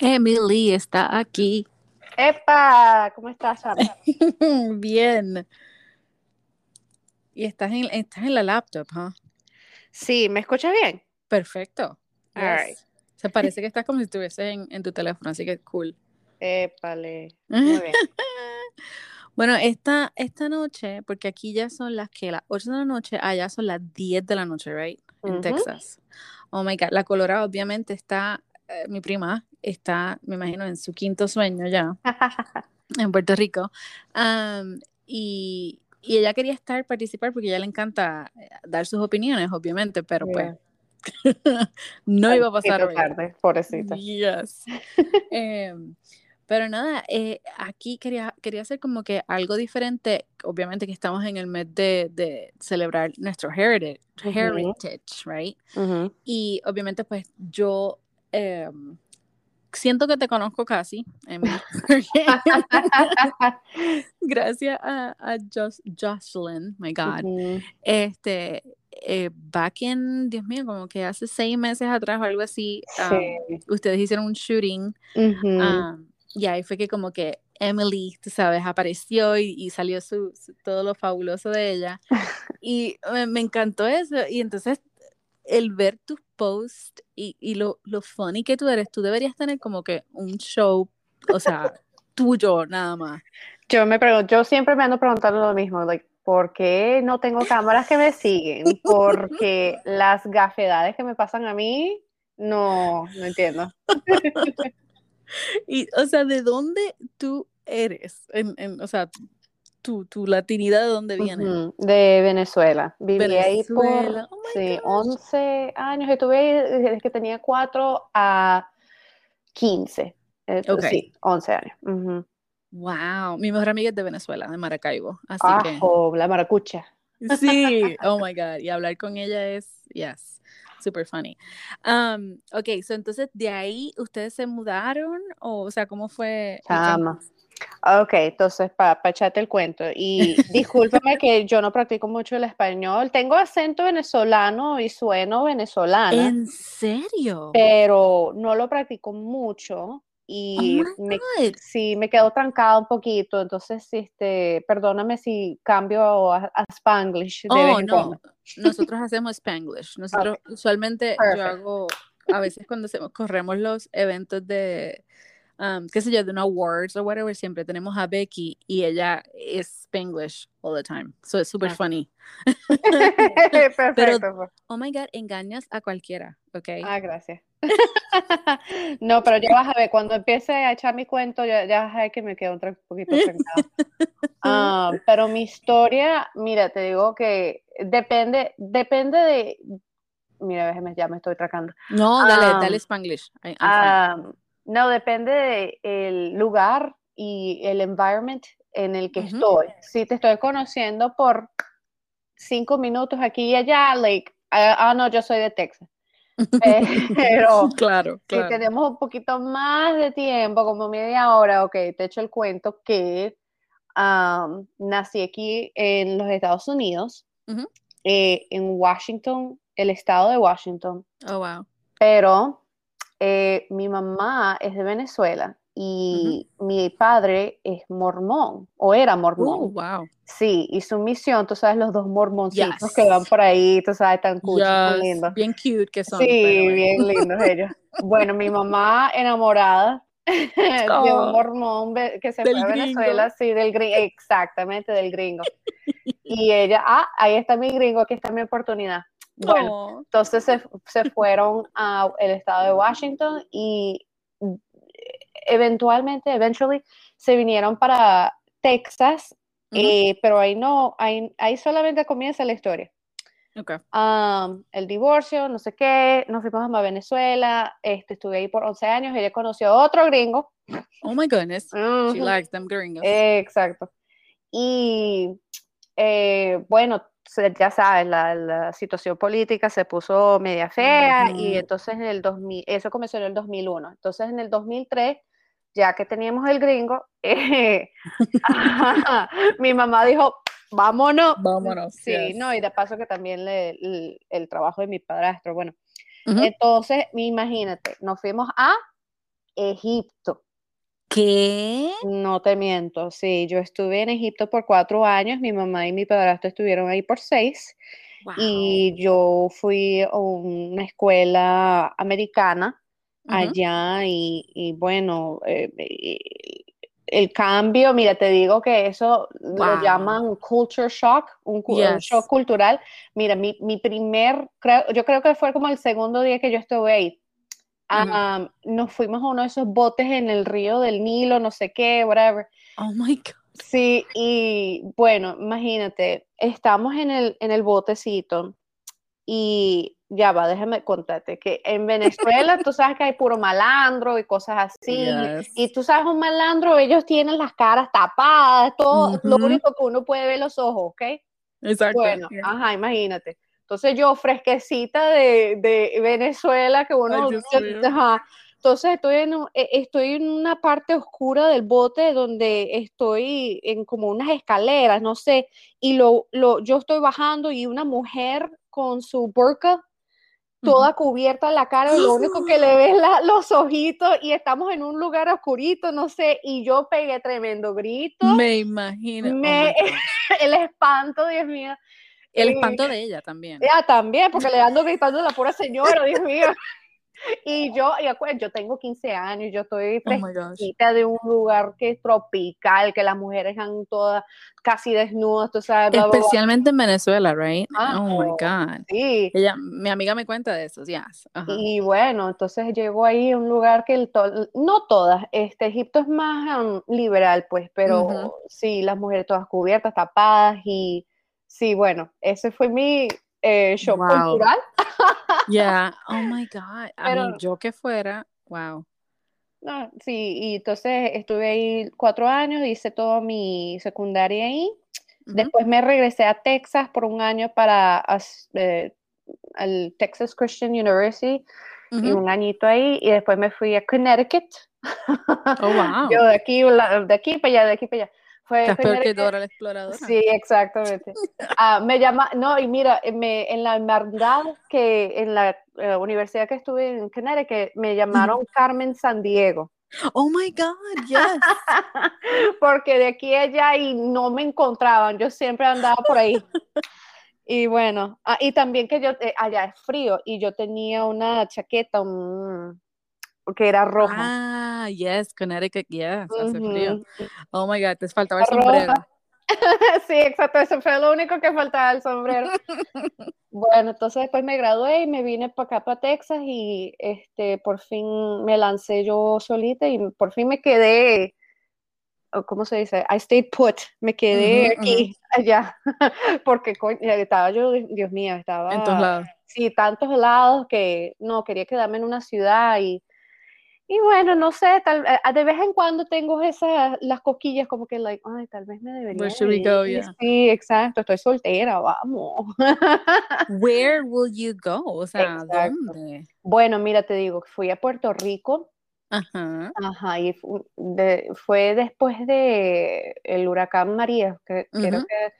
Emily está aquí. ¡Epa! ¿Cómo estás, Sara? Bien. Y estás en, estás en la laptop, ¿huh? Sí, ¿me escuchas bien? Perfecto. All Yes. right. Se parece que estás como si estuvieses en, en tu teléfono, así que cool. Épale. Muy bien. Bueno, esta, esta noche, porque aquí ya son las que las 8 de la noche, allá son las 10 de la noche, right? En. Texas. Oh my God. La Colorado, obviamente, está, eh, mi prima está, me imagino, en su quinto sueño ya. en Puerto Rico. Y, y ella quería estar, participar, porque a ella le encanta eh, dar sus opiniones, obviamente, pero pues no iba a pasar tarde, pobrecita. Yes. Em, pero nada, eh, aquí quería, quería hacer como que algo diferente. Obviamente que estamos en el mes de, de celebrar nuestro heritage, heritage, right? Y obviamente, pues yo em, siento que te conozco casi, gracias a, a Jos- Jocelyn, my God, Ujú. este, eh, back in, Dios mío, como que hace seis meses atrás o algo así, um, Sí. ustedes hicieron un shooting Ujú. um, y ahí fue que como que Emily, tú sabes, apareció y, y salió su, su- todo lo fabuloso de ella y me, me encantó eso y entonces el ver tus posts y, y lo, lo funny que tú eres, tú deberías tener como que un show, o sea, tuyo nada más. Yo me pregunto, yo siempre me ando preguntando lo mismo, like, ¿por qué no tengo cámaras que me siguen? Porque las gafedades que me pasan a mí, no, no entiendo. Y, o sea, ¿de dónde tú eres? En, en- o sea, tu, tu latinidad, ¿de dónde viene? De Venezuela. Viví ahí por. Oh sí, gosh. 11 años. Estuve ahí desde que tenía 4 a 15. Eh. Sí, 11 años. Wow. Mi mejor amiga es de Venezuela, de Maracaibo. Así que Ajo, la maracucha. sí. Oh my God. Y hablar con ella es, yes, super funny. Um, ok, so entonces de ahí ustedes se mudaron o, o sea, ¿cómo fue? Chama. Ok, entonces para echarte el cuento. Y discúlpame que yo no practico mucho el español. Tengo acento venezolano y sueno venezolana, ¿En serio? pero no lo practico mucho. Y Oh me, sí, me quedo trancada un poquito. Entonces, este, perdóname si cambio a, a Spanglish de Oh, no. cuando. Nosotros hacemos Spanglish. Nosotros usualmente yo Perfect. hago, a veces cuando hacemos- corremos los eventos de, um, qué sé yo, de un awards o whatever, siempre tenemos a Becky y ella es Spanglish all the time. So it's super Ah. funny. Perfecto. pues. Oh my God, engañas a cualquiera, ¿ok? Ah, gracias. No, pero ya vas a ver, cuando empiece a echar mi cuento, ya, ya vas a ver que me quedo un poquito trancada. Ah, pero mi historia, mira, te digo que depende, depende de, mira, ya me estoy tracando. No, dale, dale Spanglish. I- no, depende del lugar y el environment en el que estoy. Si te estoy conociendo por cinco minutos aquí y allá, like, ah, ah, no, yo soy de Texas. Pero claro, si claro. tenemos un poquito más de tiempo, como media hora, ok, te echo el cuento que am, nací aquí en los Estados Unidos, eh, en Washington, el estado de Washington, Oh, wow. pero eh, mi mamá es de Venezuela y mi padre es mormón, o era mormón. Oh, wow. Sí, y su misión, tú sabes, los dos mormoncitos Yes. que van por ahí, tú sabes, tan cuchi, tan Yes, lindos. Bien cute que son. Sí, bien lindos ellos. Bueno, mi mamá enamorada de Oh, un mormón ve- que se fue a gringo. Venezuela, sí, del gringo, exactamente, del gringo. Y ella, ah, ahí está mi gringo, aquí está mi oportunidad. Bueno, Oh, entonces se, se fueron al estado de Washington y mm, eventualmente, eventually, se vinieron para Texas, eh, pero ahí no, ahí, ahí solamente comienza la historia. okay. Am, el divorcio, no sé qué, nos fuimos a Venezuela, este, estuve ahí por 11 años, ella conoció a otro gringo. Oh my goodness. She likes them gringos. Exacto. Y eh, bueno, ya sabes, la, la situación política se puso media fea y entonces en el 2000, eso comenzó en el 2001. Entonces en el 2003, ya que teníamos el gringo, eh, mi mamá dijo, vámonos. Vámonos. Sí, yes. no, y de paso que también le- el, el trabajo de mi padrastro, bueno. Ujú. Entonces, imagínate, nos fuimos a Egipto. ¿Qué? No te miento, sí, yo estuve en Egipto por cuatro años, mi mamá y mi padrastro estuvieron ahí por seis, y yo fui a una escuela americana allá y, bueno, eh, el cambio, mira, te digo que eso lo llaman culture shock, un, shock cultural. Mira, mi, mi primer, creo, yo creo que fue como el segundo día que yo estuve ahí. Nos fuimos a uno de esos botes en el río del Nilo, no sé qué, whatever. Oh my God. Sí, y bueno, imagínate, estamos en el, en el botecito y ya va, déjame contarte que en Venezuela tú sabes que hay puro malandro y cosas así. Y tú sabes, un malandro, ellos tienen las caras tapadas, todo, lo único que uno puede ver los ojos, ¿ok? Exacto. Bueno, ajá, imagínate. Entonces yo, fresquecita de, de Venezuela, que uno... ajá, entonces estoy en, e, estoy en una parte oscura del bote donde estoy en como unas escaleras, no sé, y lo, lo, yo estoy bajando y una mujer con su burka toda cubierta la cara lo único que le ves la, los ojitos y estamos en un lugar oscurito, no sé, y yo pegué tremendo grito. Me imagino. Oh me, el espanto, Dios mío. El espanto de ella también. Ya, también, porque le ando gritando a la pura señora, Dios mío. Y yo, yo tengo 15 años, yo estoy oh fresquita de un lugar que es tropical, que las mujeres están todas casi desnudas, tú sabes. Especialmente en Venezuela, right? Ah, oh my God. Sí. Ella, mi amiga me cuenta de eso, yes. Y bueno, entonces llegó ahí a un lugar que el no todas, este Egipto es más um, liberal, pues, pero sí, las mujeres todas cubiertas, tapadas y sí, bueno, ese fue mi eh, show cultural. Yeah, oh my God. Pero, yo que fuera, wow. No, sí, y entonces estuve ahí cuatro años, hice toda mi secundaria ahí. Después me regresé a Texas por un año para el eh, Texas Christian University y un añito ahí, y después me fui a Connecticut. Oh, wow. Yo de aquí, de aquí para allá, de aquí para allá. Fue peor que Dora la exploradora. Sí, exactamente. Ah, me llama, no, y mira, me, en la hermandad que en la eh, universidad que estuve en Connecticut, me llamaron Carmen San Diego. Oh my God, yes. Porque de aquí a allá y no me encontraban, yo siempre andaba por ahí. Y bueno, ah, y también que yo, eh, allá es frío y yo tenía una chaqueta, un, que era roja. Ah, yes, Connecticut, yes, hace frío. Oh my God, te faltaba el sombrero. sí, exacto, eso fue lo único que faltaba, el sombrero. bueno, entonces después me gradué y me vine para acá, para Texas, y este, por fin me lancé yo solita y por fin me quedé, ¿cómo se dice? I stayed put, me quedé aquí, allá, porque estaba yo, Dios mío, estaba... En todos lados. Sí, tantos lados que no, quería quedarme en una ciudad y y bueno, no sé, tal, eh, de vez en cuando tengo esas, las coquillas como que, like, ay, tal vez me debería Sí, exacto, estoy soltera, vamos. Where will you go? O sea, ¿dónde? Bueno, mira, te digo, fui a Puerto Rico. Ajá. Ajá, y fue después de el huracán María, que creo que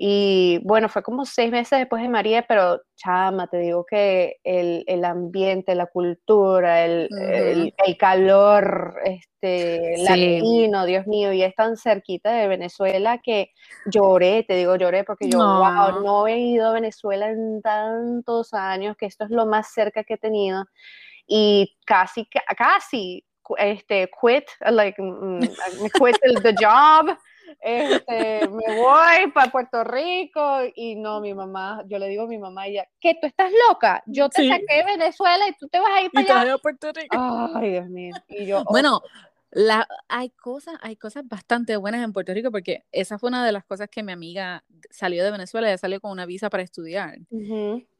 y bueno, fue como seis meses después de María, pero chama, te digo que el, el ambiente, la cultura, el, el, calor este, latino, Dios mío, y es tan cerquita de Venezuela que lloré, te digo lloré porque yo, wow, no he ido a Venezuela en tantos años, que esto es lo más cerca que he tenido. Y casi, casi, este, quit, like, mm, quit the job este, me voy para Puerto Rico y no, mi mamá, yo le digo a mi mamá, ella, ¿qué? ¿Tú estás loca? Yo te saqué de Venezuela y tú te vas a ir para allá. a Puerto Rico. Ay, Dios mío. Y yo, bueno, la, hay cosas, hay cosas bastante buenas en Puerto Rico porque esa fue una de las cosas que mi amiga salió de Venezuela, ella salió con una visa para estudiar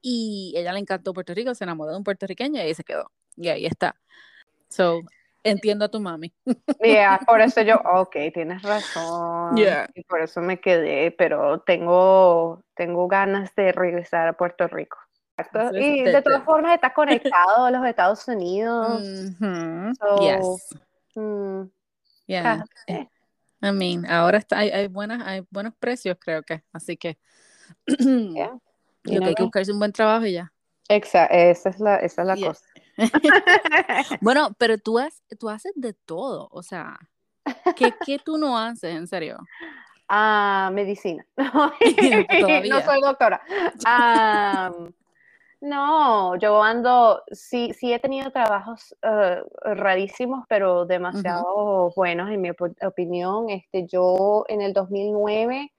y ella le encantó Puerto Rico, se enamoró de un puertorriqueño y ahí se quedó. Y ahí está. So, entiendo a tu mami. Yeah, por eso yo, ok, tienes razón. Y por eso me quedé, pero tengo, tengo ganas de regresar a Puerto Rico. Y de todas formas está conectado a los Estados Unidos. yes. Mm, yeah. Eh, I mean, ahora está, hay, hay, buenas, hay buenos precios, creo que, así que yeah. lo que hay que buscarse un buen trabajo y ya. Exacto, esa es la, esa es la cosa. bueno, pero tú, has, tú haces de todo, o sea, ¿qué, ¿qué, tú no haces, en serio? Ah, medicina. no soy doctora. no, yo ando, sí, sí he tenido trabajos eh, rarísimos, pero demasiado buenos en mi opinión. Este, yo en el 2009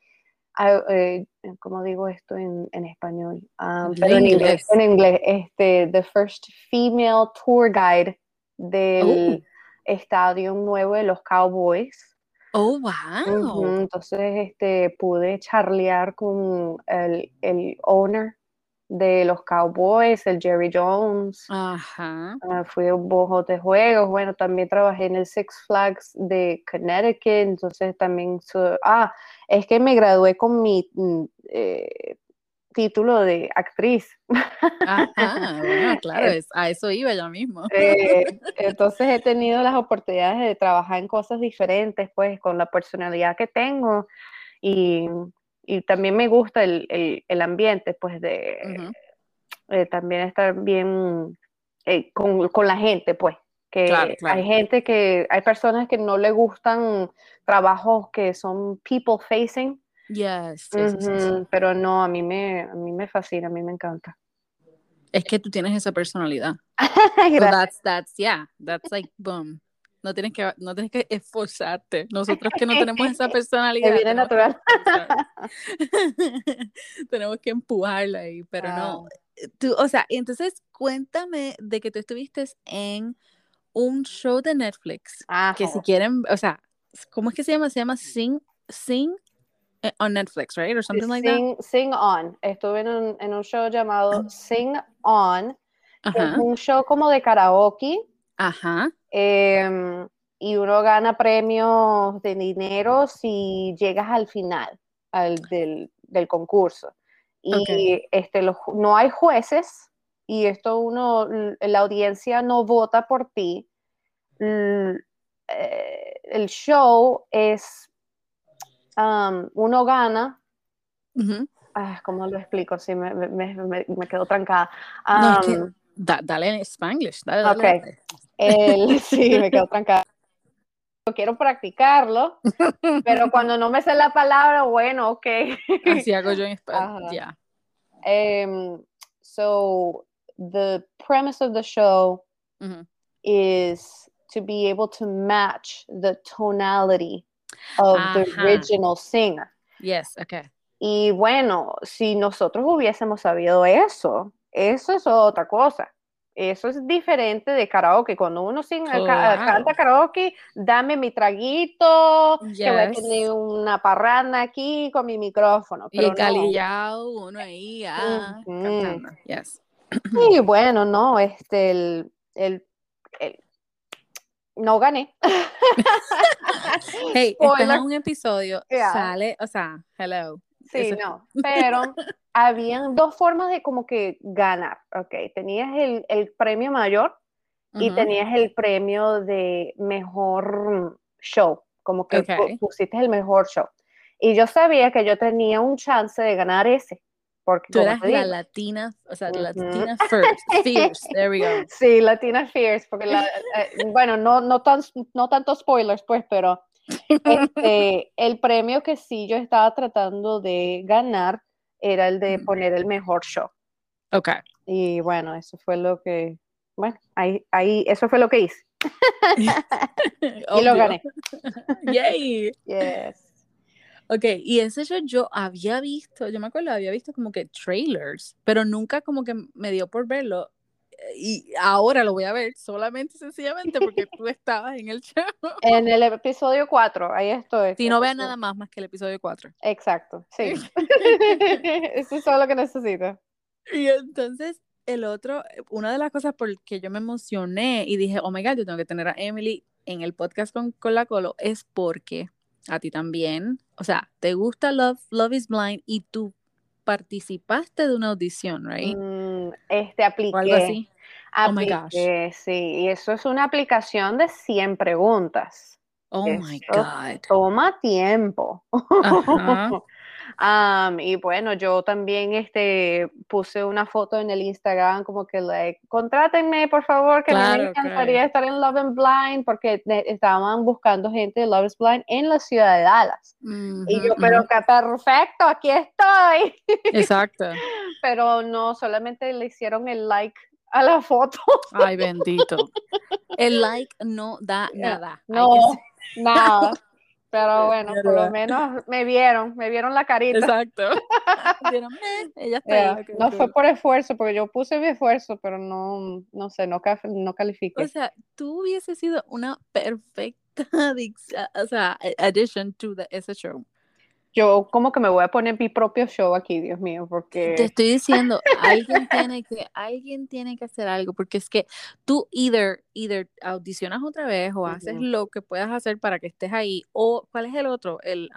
Ah, eh, ¿cómo digo esto en, en español? Um, pero en inglés. En inglés, este, the first female tour guide del oh. estadio nuevo de los Cowboys. Oh, wow. Entonces, este, pude charlear con el, el owner de los Cowboys, el Jerry Jones. Ajá. Uh, fui a un bojo de juegos. Bueno, también trabajé en el Six Flags de Connecticut. Entonces también. ah, es que me gradué con mi mm, eh, título de actriz. Ajá, bueno, claro, a eso iba yo mismo. Eh, entonces he tenido las oportunidades de trabajar en cosas diferentes, pues, con la personalidad que tengo. Y y también me gusta el, el, el ambiente, pues, de también estar bien eh, con, con, la gente, pues, que hay gente que, hay personas que no le gustan trabajos que son people facing. Yes, pero no, a mí, me, a mí me fascina, a mí me encanta. Es que tú tienes esa personalidad. so that's, that's, yeah, that's like, boom no tienes que, no tienes que esforzarte. Nosotros que no tenemos esa personalidad. viene natural. tenemos que empujarla ahí, pero no. Tú, o sea, entonces cuéntame de que tú estuviste en un show de Netflix. Que si quieren, o sea, ¿cómo es que se llama? Se llama Sing, Sing eh, on Netflix, right? Or something like that. Sing On. Estuve en un, en un show llamado. Sing On. es un show como de karaoke. Ajá. Em, y uno gana premios de dinero si llegas al final del, concurso. Y este, no hay jueces y esto uno, la audiencia no vota por ti. Eh, el show es, uno gana. Ah, ¿Cómo lo explico? Sí, me, me, me, quedo trancada. Dale en Spanglish. Dale, dale, el, sí, me quedo trancada. Quiero practicarlo, pero cuando no me sé la palabra, bueno, ok. Así hago yo en español, ya. Um, so, the premise of the show is to be able to match the tonality of the original singer. Yes, okay. Y bueno, si nosotros hubiésemos sabido eso, eso es otra cosa eso es diferente de karaoke. Cuando uno canta karaoke, dame mi traguito, que voy a tener una parranda aquí con mi micrófono. y calillado, uno ahí, ah, cantando. Yes. Y bueno, no, este, el, el, no gané. hey, este es un episodio, sale, o sea, hello. Sí, no, pero habían dos formas de como que ganar, ok, tenías el, el premio mayor y tenías el premio de mejor show, como que pusiste el mejor show. Y yo sabía que yo tenía un chance de ganar ese. Porque, Tú eras la latina, o sea, latina first, fierce, there we go. Sí, latina fierce, porque la, eh, bueno, no, no, tan, no tanto spoilers, pues, pero este, el premio que sí yo estaba tratando de ganar era el de poner el mejor show. Ok. Y bueno, eso fue lo que, bueno, ahí, ahí eso fue lo que hice. y lo gané. Yay. Yes. Ok, y ese show yo había visto, yo me acuerdo, había visto como que trailers, pero nunca como que me dio por verlo y ahora lo voy a ver solamente sencillamente porque tú estabas en el show. En el episodio 4, ahí estoy. Si no veas nada más más que el episodio 4. Exacto, sí. Eso es todo lo que necesito. Y entonces, el otro, una de las cosas por que yo me emocioné y dije, oh my god, yo tengo que tener a Emily en el podcast con, con la Colo, es porque a ti también, o sea, te gusta Love, Love is Blind y tú participaste de una audición, right? Mm, este, apliqué. algo así. Oh my gosh. Sí, y eso es una aplicación de 100 preguntas. Oh my God. Toma tiempo. y bueno, yo también este, puse una foto en el Instagram como que, like, contrátenme, por favor, que me encantaría estar en Love and Blind porque estaban buscando gente de Love is Blind en la ciudad de Dallas. y yo, pero que perfecto, aquí estoy. Exacto. pero no, solamente le hicieron el like a la foto. Ay, bendito. El like no da nada. No, nada. Pero bueno, por lo menos me vieron, me vieron la carita. Exacto. ella está No fue por esfuerzo, porque yo puse mi esfuerzo, pero no, no sé, no, no califiqué. O sea, tú hubieses sido una perfecta o sea, addition to the, ese show yo como que me voy a poner mi propio show aquí, Dios mío, porque... Te estoy diciendo, alguien tiene que, alguien tiene que hacer algo, porque es que tú either, either audicionas otra vez o haces lo que puedas hacer para que estés ahí, o ¿cuál es el otro? El,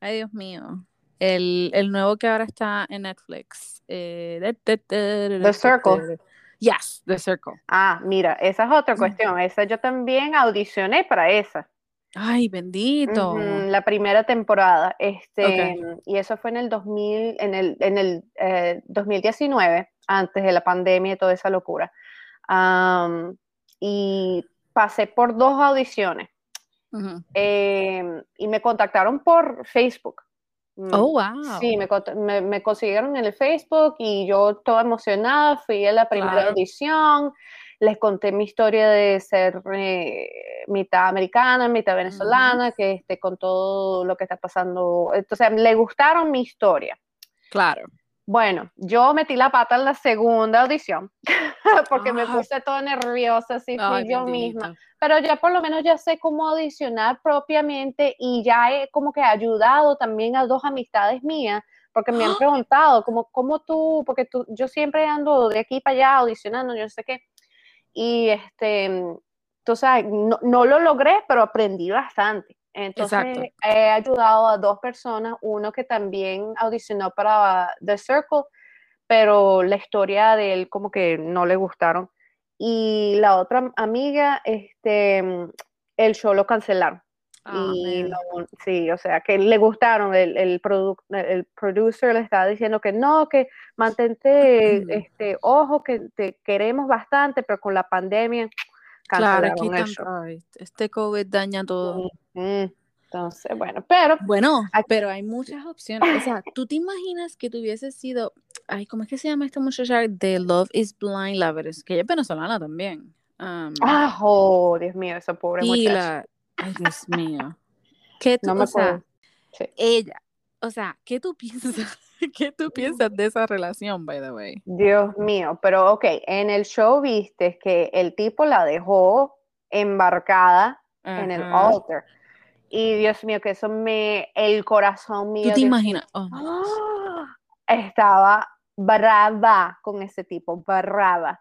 ay Dios mío, el, el, nuevo que ahora está en Netflix. Eh, The Circle. Yes, The Circle. Ah, mira, esa es otra cuestión, esa yo también audicioné para esa. Ay, bendito. la primera temporada. Este, Y eso fue en el 2000, en el, en el 2019, eh, antes de la pandemia y toda esa locura. y pasé por dos audiciones. Em, y me contactaron por Facebook. Mm, oh, wow. Sí, me, me, consiguieron en el Facebook y yo toda emocionada fui a la primera audición les conté mi historia de ser eh, mitad americana, mitad venezolana, que esté con todo lo que está pasando. Entonces, le gustaron mi historia. Claro. Bueno, yo metí la pata en la segunda audición porque me ah. puse toda nerviosa, así fui yo misma. Pero ya por lo menos ya sé cómo audicionar propiamente y ya he como que ayudado también a dos amistades mías porque me han preguntado, como, ¿cómo tú? Porque tú, yo siempre ando de aquí para allá audicionando, yo no sé qué y este, entonces no, no, lo logré, pero aprendí bastante. Entonces he ayudado a dos personas, uno que también audicionó para The Circle, pero la historia de él como que no le gustaron. Y la otra amiga, este, el show lo cancelaron. Ah, y sí, o sea, que le gustaron, el, el, el producer le estaba diciendo que no, que mantente, este, ojo, que te queremos bastante, pero con la pandemia claro, aquí este COVID daña todo. Entonces, bueno, pero... Bueno, pero hay muchas opciones. O sea, ¿tú te imaginas que tuviese sido, ay, ¿cómo es que se llama esta muchacha? De Love is Blind Lovers, que ella es venezolana también. ah, oh, Dios mío, esa pobre muchacha. Ay, Dios mío. ¿Qué tú, o sea, ella, o sea, ¿qué tú piensas? ¿Qué tú piensas de esa relación, by the way? Dios mío, pero ok, en el show viste que el tipo la dejó embarcada en el altar. Y Dios mío, que eso me, el corazón mío. ¿Tú te imaginas? Oh, estaba brava con ese tipo, brava.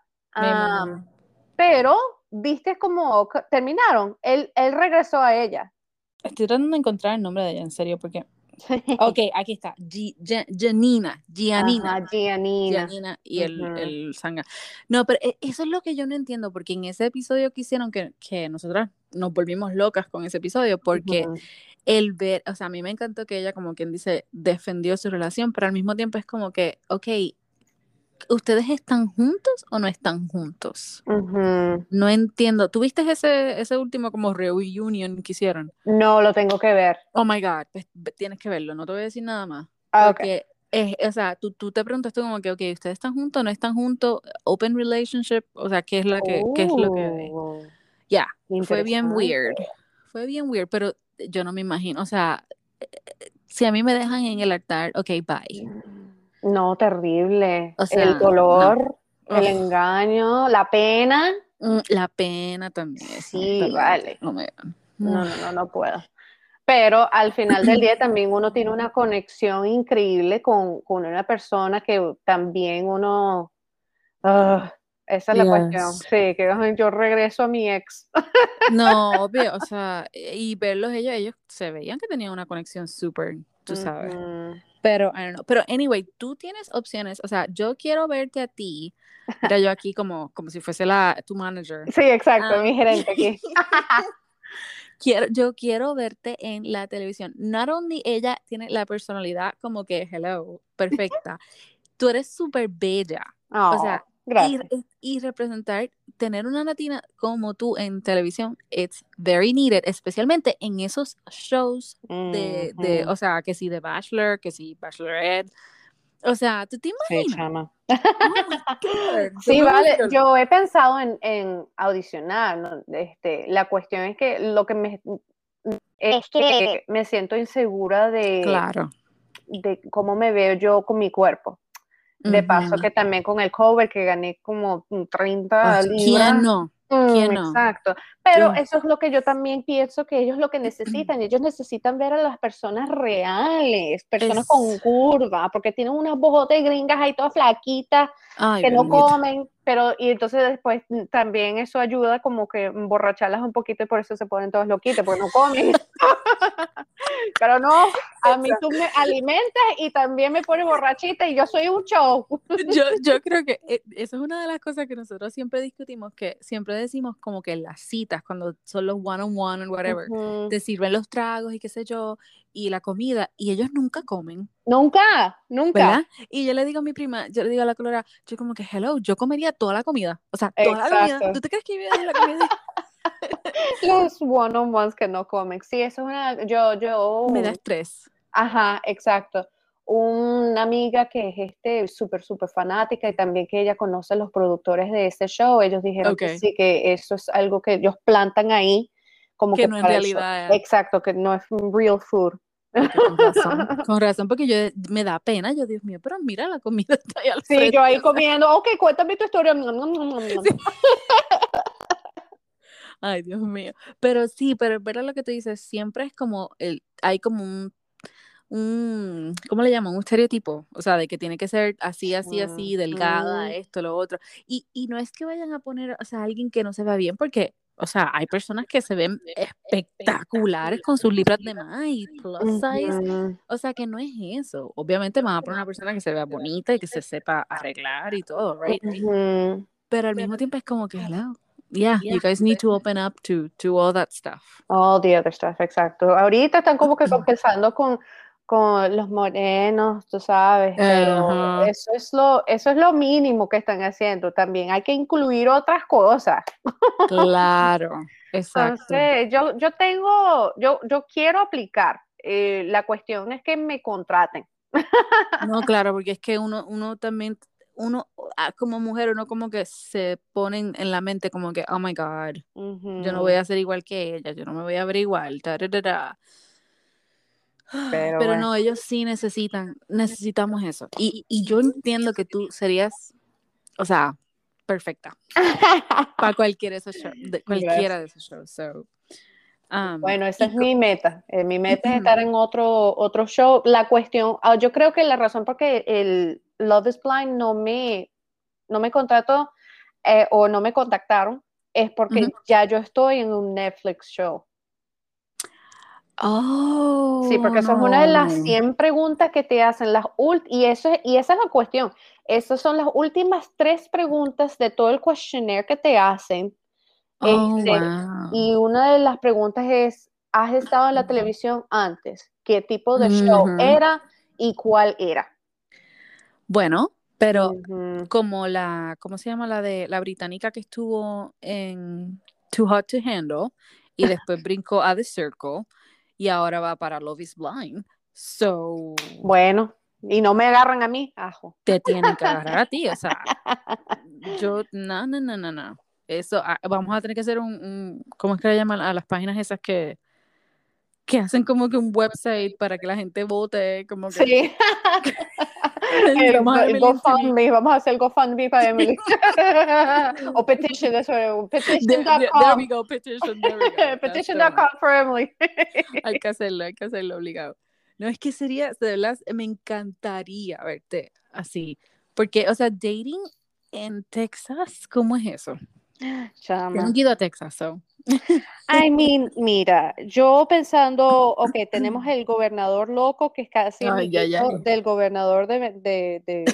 pero viste cómo terminaron. Él, él regresó a ella. Estoy tratando de encontrar el nombre de ella, en serio, porque. Ok, aquí está. Janina. Gianina. Gianina. y el, el sanga. No, pero e, eso es lo que yo no entiendo, porque en ese episodio que hicieron, que, que nosotras nos volvimos locas con ese episodio, porque el ver, o sea, a mí me encantó que ella, como quien dice, defendió su relación, pero al mismo tiempo es como que, ok, ¿ustedes están juntos o no están juntos? No entiendo. ¿Tuviste ese, ese último como reunion que hicieron? No, lo tengo que ver. Oh my God, pues, tienes que verlo, no te voy a decir nada más. Ah, porque, es, o sea, tú, tú te preguntaste como que, ok, ¿ustedes están juntos o no están juntos? Open relationship, o sea, ¿qué es lo que, qué es lo que oh, Ya, fue bien weird. Fue bien weird, pero yo no me imagino, o sea, eh, si a mí me dejan en el altar, ok, bye. No, terrible. el dolor, el engaño, la pena. Mm, la pena también. Sí, vale. No, no, no, no, puedo. Pero al final del día también uno tiene una conexión increíble con, una persona que también uno... Ah, esa es la cuestión. Sí, que yo regreso a mi ex. No, obvio, o sea, y verlos ellos, ellos se veían que tenían una conexión súper, tú sabes. Pero, I don't know. Pero, anyway, tú tienes opciones. O sea, yo quiero verte a ti. Mira, yo aquí como, como si fuese la, tu manager. Sí, exacto, mi gerente aquí. quiero, yo quiero verte en la televisión. Not only ella tiene la personalidad como que, hello, perfecta, tú eres súper bella. o sea, y, representar, tener una latina como tú en televisión, it's very needed, especialmente en esos shows de, de o sea, que si de Bachelor, que si Bachelorette, o sea, ¿tú te imaginas? Sí, chama. Oh sí, vale. Yo he pensado en, en audicionar. Este, la cuestión es que lo que me es que me siento insegura de, claro. de cómo me veo yo con mi cuerpo. De paso que también con el cover que gané como 30 libras. ¿Quién no? Mm, exacto. Pero eso es lo que yo también pienso que ellos lo que necesitan. Ellos necesitan ver a las personas reales, personas con curva, porque tienen unas bojotes gringas ahí todas flaquitas que no comen, pero y entonces después también eso ayuda como que emborracharlas un poquito y por eso se ponen todos loquitos, porque no comen. pero no, a mí tú me alimentas y también me pones borrachita y yo soy un show. yo, yo creo que eh, eso es una de las cosas que nosotros siempre discutimos, que siempre decimos como que las citas, cuando son los one on one o whatever, te sirven los tragos y qué sé yo, y la comida, y ellos nunca comen. Nunca, nunca. Y yo le digo a mi prima, yo le digo a la colora, yo como que, hello, yo comería toda la comida. O sea, toda la comida. ¿Tú te crees que la comida? Los one on ones que no comen. Sí, eso es una. Yo, yo. Me da estrés. Ajá, exacto. Una amiga que es este súper, súper fanática y también que ella conoce a los productores de ese show, ellos dijeron que sí, que eso es algo que ellos plantan ahí como que, no es realidad. Exacto, que no es real food. Con razón, porque yo me da pena, yo Dios mío, pero mira la comida está ahí al Sí, yo ahí comiendo, ok, cuéntame tu historia. Ay, Dios mío. Pero sí, pero es lo que tú dices, siempre es como el, hay como un, un, ¿cómo le llaman? Un estereotipo, o sea, de que tiene que ser así, así, así, delgada, esto, lo otro. Y, y no es que vayan a poner, o sea, alguien que no se vea bien, porque o sea, hay personas que se ven espectaculares con sus libras de más y plus size. O sea, que no es eso. Obviamente van a poner una persona que se vea bonita y que se sepa arreglar y todo, right? Pero al mismo tiempo es como que, hello. Yeah, you guys need to open up to, to all that stuff. All the other stuff, exacto. Ahorita están como que compensando con con los morenos, tú sabes, pero eso es lo eso es lo mínimo que están haciendo también. Hay que incluir otras cosas. Claro, exacto. Entonces, yo, yo tengo, yo, yo quiero aplicar. Eh, la cuestión es que me contraten. No, claro, porque es que uno, uno también, uno ah, como mujer, uno como que se pone en la mente como que, oh my God, yo no voy a ser igual que ella, yo no me voy a ver igual, pero, no, ellos sí necesitan, necesitamos eso. Y, y yo entiendo que tú serías, o sea, perfecta para cualquiera de esos shows, de cualquiera de esos shows. Um, bueno, esa es mi meta. Eh, mi meta es estar en otro, otro show. La cuestión, ah, yo creo que la razón por que el Love is Blind no me, no me contrató eh, o no me contactaron es porque ya yo estoy en un Netflix show. Oh, sí, porque eso es una de las 100 preguntas que te hacen las y eso y esa es la cuestión. Esas son las últimas tres preguntas de todo el questionnaire que te hacen. Oh, este, y una de las preguntas es, ¿has estado en la televisión antes? ¿Qué tipo de show era y cuál era? Bueno, pero como la, ¿cómo se llama la de la británica que estuvo en Too Hot to Handle y después brincó a The Circle? Y ahora va para Love is Blind. So. Bueno, y no me agarran a mí, ajo. Te tienen que agarrar a ti, o sea. yo, no, no, no, no, no. Eso, ah, vamos a tener que hacer un, ¿cómo es que le llaman a las páginas esas que, que hacen como que un website para que la gente vote, como que. Sí. vamos, a GoFundMe, vamos a hacer GoFundMe para Emily. o petition, eso petition.com. There, we go, petition. Petition.com for Emily. hay que hacerlo, hay que hacerlo obligado. No, es que sería, de verdad, me encantaría verte así. Porque, o sea, dating en Texas, ¿cómo es eso? Chama. Yo no he ido a Texas, so. I mean, mira, yo pensando, ok, tenemos el gobernador loco que es casi del gobernador de, de, de,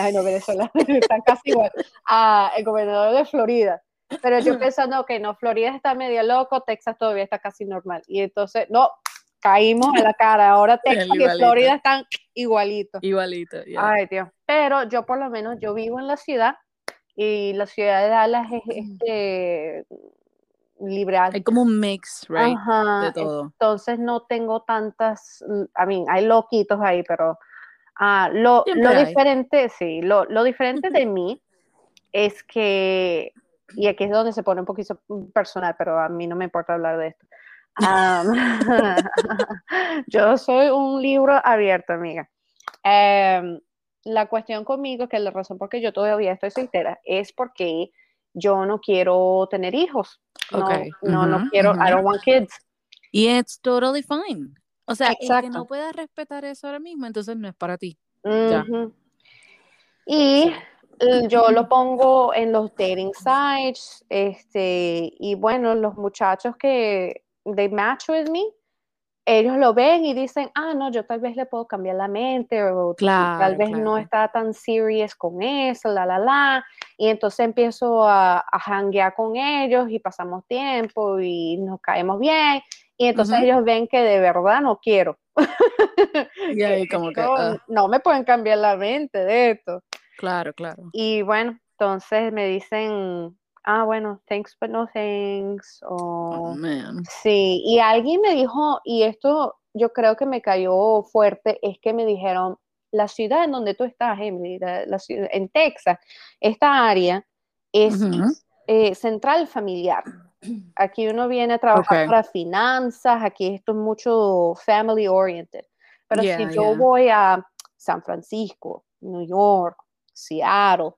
ay no, Venezuela, están casi igual, ah, el gobernador de Florida, Pero yo pensando, ok, no, Florida está medio loco, Texas todavía está casi normal. Y entonces, no, caímos en la cara. Ahora Texas y Florida están igualitos. Igualito, Ay, Dios. Pero yo por lo menos, yo vivo en la ciudad y la ciudad de Dallas es este liberal. Hay como un mix, right? de todo. Entonces no tengo tantas, I mean, hay loquitos ahí, pero ah, lo, lo diferente, sí, lo, lo diferente de mí es que, y aquí es donde se pone un poquito personal, pero a mí no me importa hablar de esto. yo soy un libro abierto, amiga. Em, la cuestión conmigo, que la razón por que yo todavía estoy soltera, es porque yo no quiero tener hijos. No, no, no quiero, I don't want kids. Y it's totally fine. O sea, el que no puedas respetar eso ahora mismo, entonces no es para ti. Y yo lo pongo en los dating sites, este, y bueno, los muchachos que they match with me, ellos lo ven y dicen, ah, no, yo tal vez le puedo cambiar la mente, o tal vez no está tan serious con eso, la, la, la. Y entonces empiezo a, a hanguear con ellos y pasamos tiempo y nos caemos bien. Y entonces ellos ven que de verdad no quiero. Y ahí como que... Ah. No me pueden cambiar la mente de esto. Claro, claro. Y bueno, entonces me dicen, ah, bueno, thanks but no thanks. O, oh, man. Sí, y alguien me dijo, y esto yo creo que me cayó fuerte, es que me dijeron, la ciudad en donde tú estás, Emily, la, ciudad, en Texas, esta área es eh, central familiar. Aquí uno viene a trabajar para finanzas, aquí esto es mucho family oriented. Pero si yo voy a San Francisco, New York, Seattle,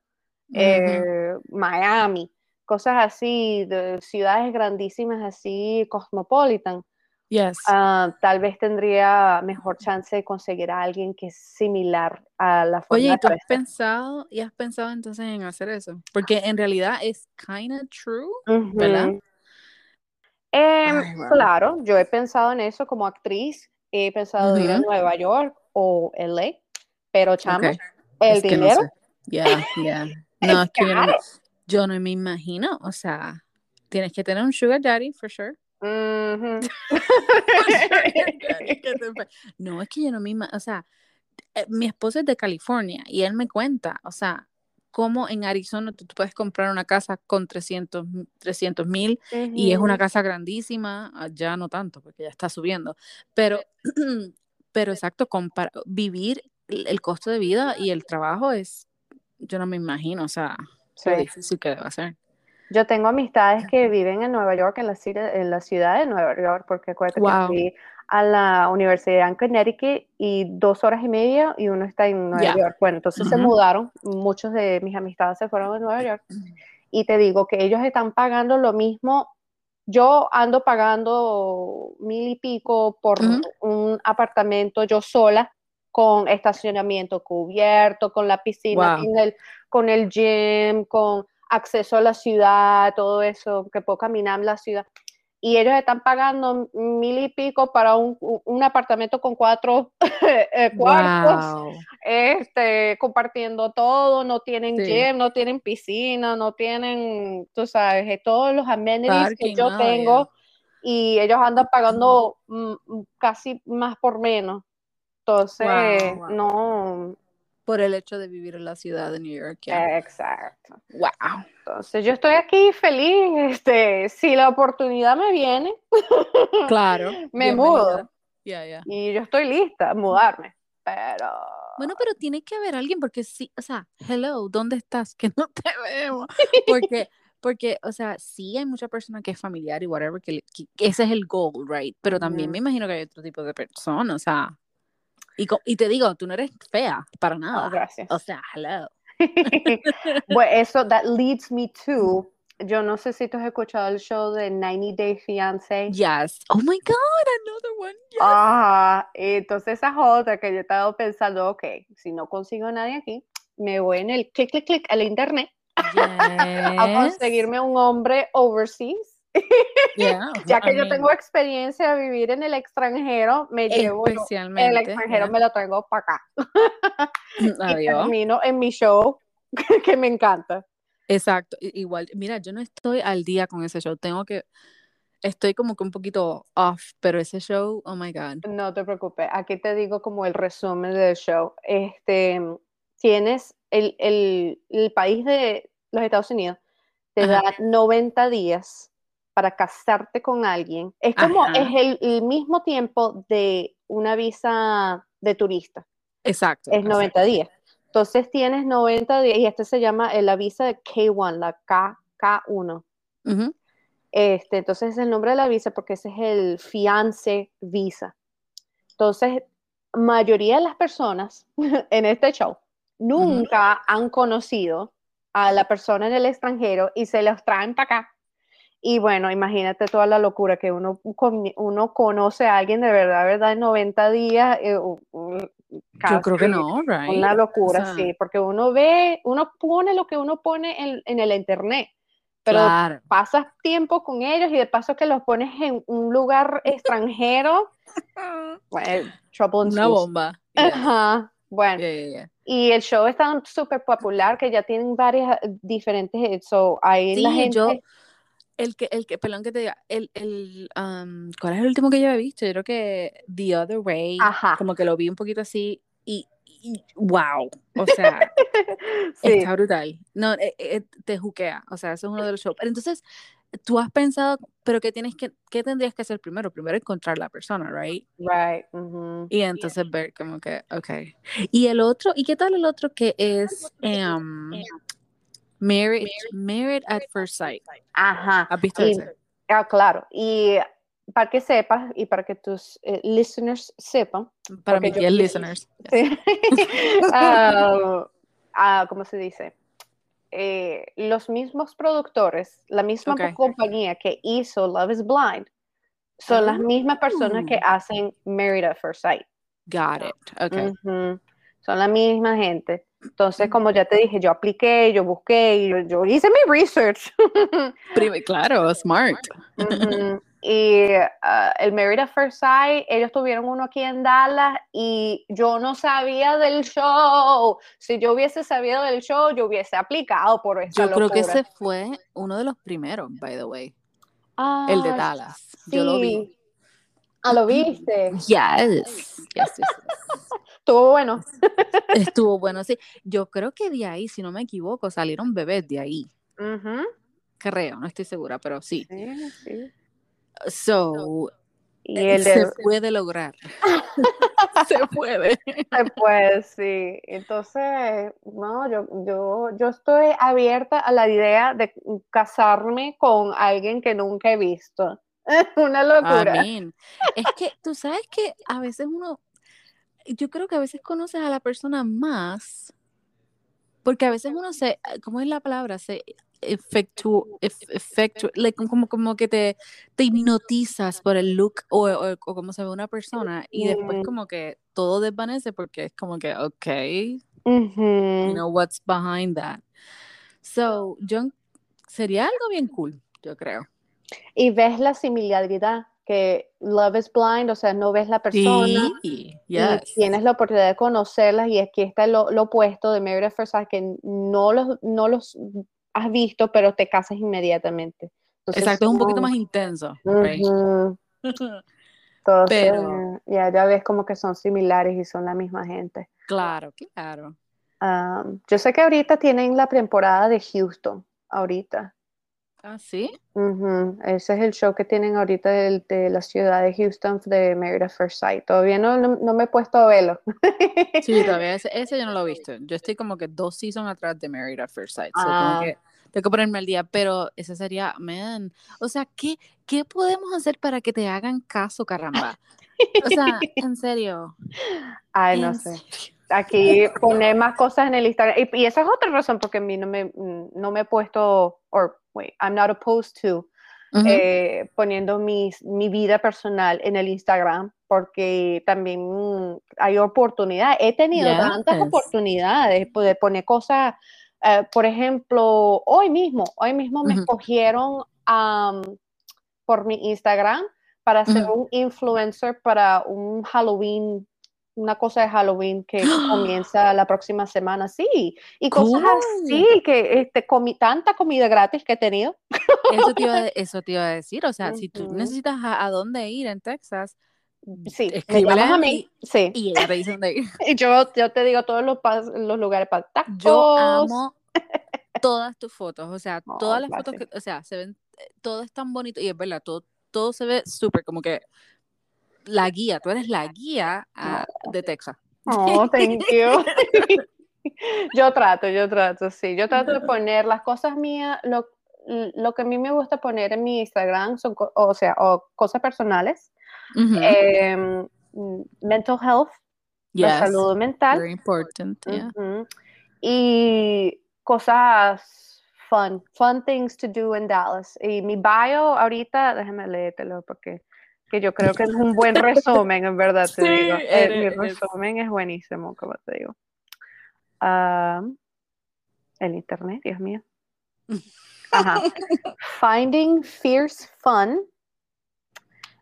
eh, Miami, cosas así, de ciudades grandísimas así, cosmopolitan, yes. Ah, tal vez tendría mejor chance de conseguir a alguien que es similar a la forma Oye, ¿y tú has pensado, y has pensado entonces en hacer eso? Porque en realidad es kind of true, ¿verdad? Em, claro, yo he pensado en eso como actriz, he pensado ir a Nueva York o LA, pero chamo, el dinero. Ya, ya. No, es que yo no me imagino, o sea, tienes que tener un sugar daddy, for sure. no, es que yo no me imagino, o sea, eh, mi esposo es de California y él me cuenta, o sea, cómo en Arizona tú, puedes comprar una casa con 300 mil y es una casa grandísima, ya no tanto, porque ya está subiendo, pero, pero exacto, vivir el costo de vida y el trabajo es, yo no me imagino, o sea, Sí. difícil que debe ser. Yo tengo amistades que viven en Nueva York, en la, en la ciudad de Nueva York, porque acuérdate que fui a la Universidad en Connecticut y dos horas y media y uno está en Nueva York. Bueno, entonces se mudaron, muchos de mis amistades se fueron a Nueva York y te digo que ellos están pagando lo mismo. Yo ando pagando mil y pico por un apartamento yo sola con estacionamiento cubierto, con la piscina, con, el, con el gym, con acceso a la ciudad, todo eso, que puedo caminar en la ciudad. Y ellos están pagando mil y pico para un, un apartamento con cuatro eh, cuartos, este, compartiendo todo, no tienen gym, no tienen piscina, no tienen, tú sabes, todos los amenities que yo tengo y ellos andan pagando mm, casi más por menos. Entonces, no. Por el hecho de vivir en la ciudad de New York. Exacto. Wow. Entonces, yo estoy aquí feliz. Este, si la oportunidad me viene, claro. me mudo. Yeah, Y yo estoy lista a mudarme. Pero. Bueno, pero tiene que haber alguien porque sí, o sea, hello, ¿dónde estás? Que no te vemos. Porque porque, o sea, sí hay mucha persona que es familiar y whatever, que, ese es el goal, right? Pero también me imagino que hay otro tipo de personas, o sea, y, te digo, tú no eres fea para oh, nada. gracias. O sea, hello. bueno, eso, that leads me to, yo no sé si tú has escuchado el show de 90 Day Fiancé. Yes. Oh my God, another one. Yes. Ah, entonces esa es otra que yo estaba pensando, ok, si no consigo a nadie aquí, me voy en el clic, clic, clic al internet a conseguirme un hombre overseas ya que yo tengo experiencia de vivir en el extranjero, me llevo el extranjero me lo traigo para acá. y termino en mi show que me encanta. Exacto, igual, mira, yo no estoy al día con ese show, tengo que, estoy como que un poquito off, pero ese show, oh my God. No te preocupes, aquí te digo como el resumen del show. Este, tienes el, el, el país de los Estados Unidos, te da 90 días para casarte con alguien. Es como, es el, el, mismo tiempo de una visa de turista. Exacto. Es 90 días. Entonces tienes 90 días y este se llama la visa de K1, la K, K1. este, entonces es el nombre de la visa porque ese es el fiance visa. Entonces, mayoría de las personas en este show nunca han conocido a la persona en el extranjero y se los traen para acá. Y bueno, imagínate toda la locura que uno, uno conoce a alguien de verdad, ¿verdad? En 90 días, eh, yo creo que no, right? Una locura, sí, porque uno ve, uno pone lo que uno pone en, el internet, pero pasas tiempo con ellos y de paso que los pones en un lugar extranjero, bueno, Una bomba. Ajá, bueno. Y el show está súper popular que ya tienen varias diferentes, so, ahí la gente... Yo el que, el que, perdón que te diga, el, el, ¿cuál es el último que yo he visto? Yo creo que The Other Way, como que lo vi un poquito así y, wow, o sea, está brutal. No, eh, eh, te juquea, o sea, eso es uno de los shows. Pero entonces, tú has pensado, pero ¿qué, tienes que, qué tendrías que hacer primero? Primero encontrar la persona, right? Right. Y entonces ver como que, ok. Y el otro, ¿y qué tal el otro que es... Um, Married, married at First Sight. Ajá. ¿Has visto Ah, claro. Y para que sepas y para que tus eh, listeners sepan. Para mis listeners. Ah, ah, ¿Cómo se dice? Eh, los mismos productores, la misma compañía que hizo Love is Blind, son las mismas personas que ah. hacen Married at First Sight. Got it. Okay. Son la misma gente. Entonces, como ya te dije, yo apliqué, yo busqué, y yo, hice mi research. claro, smart. Y ah, el Merit at First Sight, ellos tuvieron uno aquí en Dallas y yo no sabía del show. Si yo hubiese sabido del show, yo hubiese aplicado por esta Yo creo que ese fue uno de los primeros, by the way. el de ah, Dallas. Yo lo vi. Ah, ¿lo viste? Yes. yes, yes, Estuvo bueno. Estuvo bueno, sí. Yo creo que de ahí, si no me equivoco, salieron bebés de ahí. Creo, no estoy segura, pero sí. Sí, sí. So, eh, se puede lograr. se puede. Se puede, sí. Entonces, no, yo, yo, yo estoy abierta a la idea de casarme con alguien que nunca he visto. Una locura. Es que tú sabes que a veces uno yo creo que a veces conoces a la persona más, porque a veces uno se, ¿cómo es la palabra? Se efectúa, efectu, como, como que te, te hipnotizas por el look o, o, cómo se ve una persona y después como que todo desvanece porque es como que, ok, you know what's behind that. So, yo, sería algo bien cool, yo creo. Y ves la similaridad que love is blind, o sea, no ves la persona y tienes la oportunidad de conocerlas y aquí está lo, opuesto de Mary First que no los, no los has visto, pero te casas inmediatamente. Exacto, es un poquito más intenso. pero ya, ya ves como que son similares y son la misma gente. Claro, claro. yo sé que ahorita tienen la temporada de Houston, ahorita. Ah, sí. Ese es el show que tienen ahorita de, la ciudad de Houston de Married at First Sight. Todavía no, no, me he puesto a verlo. sí, todavía ese, ese, yo no lo he visto. Yo estoy como que dos seasons atrás de Married at First Sight. Ah. tengo, que, ponerme al día, pero ese sería, man. O sea, ¿qué, ¿qué podemos hacer para que te hagan caso, caramba? O sea, en serio. Ay, no sé. Aquí poner más cosas en el Instagram. Y, esa es otra razón porque a mí no me, no me he puesto, or wait, I'm not opposed to, eh, poniendo mi vida personal en el Instagram porque también hay oportunidades. He tenido tantas oportunidades de poner cosas, eh, por ejemplo, hoy mismo, hoy mismo me escogieron por mi Instagram para ser un influencer para un Halloween una cosa de Halloween que comienza la próxima semana, sí, y cosas así, que este, comí tanta comida gratis que he tenido. Eso te iba, a, eso te iba a decir, o sea, si tú necesitas a, dónde ir en Texas, sí, escríbele a mí, sí. y ella te dice dónde ir. y yo, yo te digo todos los, los lugares para tacos. Yo amo todas tus fotos, o sea, todas las fotos que, o sea, se ven, eh, todo es tan bonito, y es verdad, todo, todo se ve súper como que la guía, tú eres la guía ah, de Texas. Oh, thank you. yo trato, yo trato, sí. Yo trato de poner las cosas mías, lo, lo que a mí me gusta poner en mi Instagram son, o sea, o cosas personales. Em, mental health, la salud mental. Very important, yeah. Y cosas fun, fun things to do in Dallas. Y mi bio ahorita, déjame leértelo porque que yo creo que es un buen resumen, en verdad te digo. Eh, mi resumen es buenísimo, como te digo. el internet, Dios mío. Ajá. Finding fierce fun,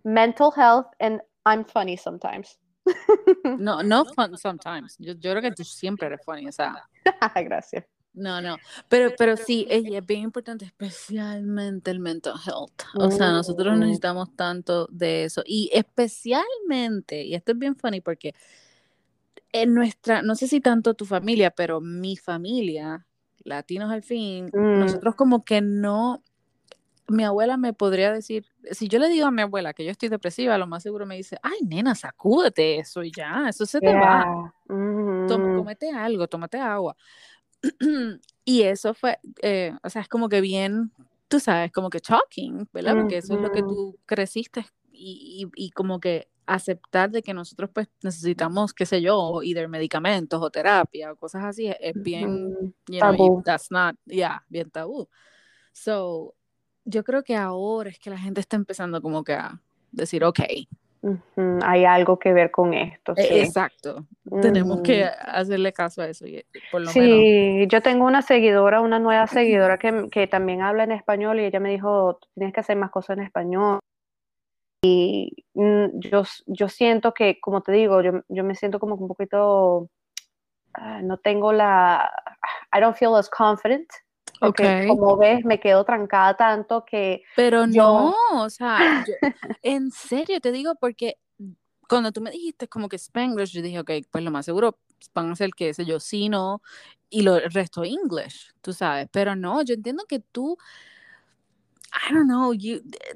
mental health, and I'm funny sometimes. No, no fun sometimes. Yo, yo creo que tú siempre eres funny, o sea. Gracias. No, no, pero, pero sí, es, bien importante, especialmente el mental health. O sea, nosotros necesitamos tanto de eso. Y especialmente, y esto es bien funny porque en nuestra, no sé si tanto tu familia, pero mi familia, latinos al fin, mm. nosotros como que no, mi abuela me podría decir, si yo le digo a mi abuela que yo estoy depresiva, lo más seguro me dice, ay, nena, sacúdete eso y ya, eso se te va. Mm. Tómate algo, tómate agua. y eso fue, eh, o sea, es como que bien, tú sabes, como que shocking, ¿verdad? Porque eso es lo que tú creciste y, y, como que aceptar de que nosotros pues necesitamos, qué sé yo, either medicamentos o terapia o cosas así, es, bien, tabú. that's not, yeah, bien tabú. So, yo creo que ahora es que la gente está empezando como que a decir, ok, hay algo que ver con esto. E, exacto. Tenemos que hacerle caso a eso. Por lo sí, yo tengo una seguidora, una nueva seguidora que, que, también habla en español y ella me dijo, tienes que hacer más cosas en español. Y mm, yo, yo siento que, como te digo, yo, yo me siento como un poquito, ah, no tengo la, I don't feel as confident Okay. Como ves, me quedo trancada tanto que. Pero no, o sea, en serio te digo, porque cuando tú me dijiste como que Spanglish, yo dije, ok, pues lo más seguro van a ser, qué sé yo, sino y lo, el resto English, tú sabes. Pero no, yo entiendo que tú, I don't know,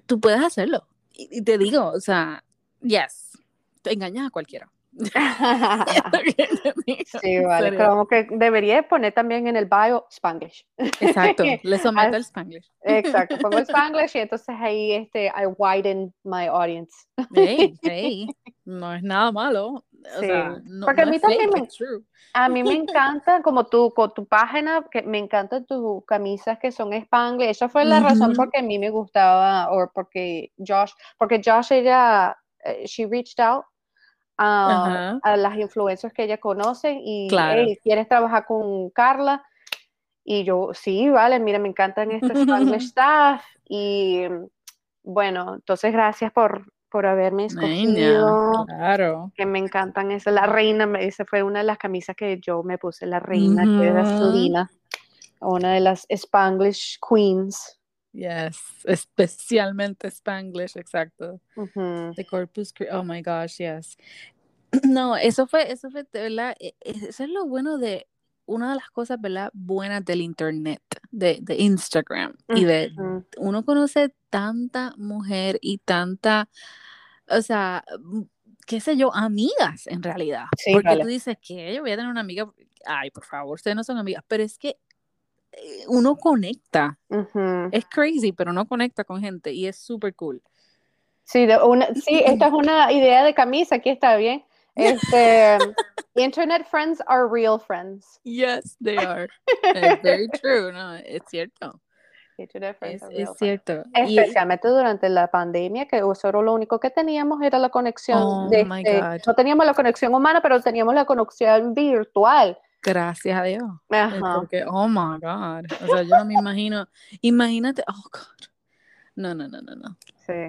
tú puedes hacerlo. y te digo, o sea, yes, te engañas a cualquiera. sí, vale. Como que debería poner también en el bio Spanglish. Exacto, le someto el Spanglish. Exacto, pongo el Spanglish y entonces ahí este, I widen my audience. Hey, hey, no es nada malo. O sea, no, Porque a mí también me, a mí me encanta, como tú, con tu página, que me encantan tus camisas que son Spanglish. Esa fue la razón por a mí me gustaba, o porque Josh, porque Josh, ella, eh, she reached out a, las influencias que ella conoce y claro. quieres trabajar con Carla y yo sí vale mira me encantan estos Spanglish staff y bueno entonces gracias por por haberme escogido. claro. Que me encantan esa la reina me dice fue una de las camisas que yo me puse la reina que era Selena una de las Spanglish queens Yes, especialmente Spanglish, exacto. The Corpus Oh my gosh, yes. No, eso fue, eso fue, ¿verdad? E, e, eso es lo bueno de una de las cosas, ¿verdad? Buenas del internet, de, de Instagram. Y de uno conoce tanta mujer y tanta, o sea, qué sé yo, amigas en realidad. Porque tú dices que yo voy a tener una amiga, ay, por favor, ustedes no son amigas, pero es que uno conecta. Es crazy, pero uno conecta con gente y es súper cool. Sí, sí, esta es una idea de camisa, aquí está bien. Este, internet friends are real friends. Yes, they are. Es very true, no, es cierto. Internet friends es, es cierto. Especialmente durante la pandemia, que solo lo único que teníamos era la conexión. Oh, de, este, no teníamos la conexión humana, pero teníamos la conexión virtual. Gracias a Dios. Porque, oh my God. O sea, yo no me imagino. Imagínate, oh God. No, no, no, no, no.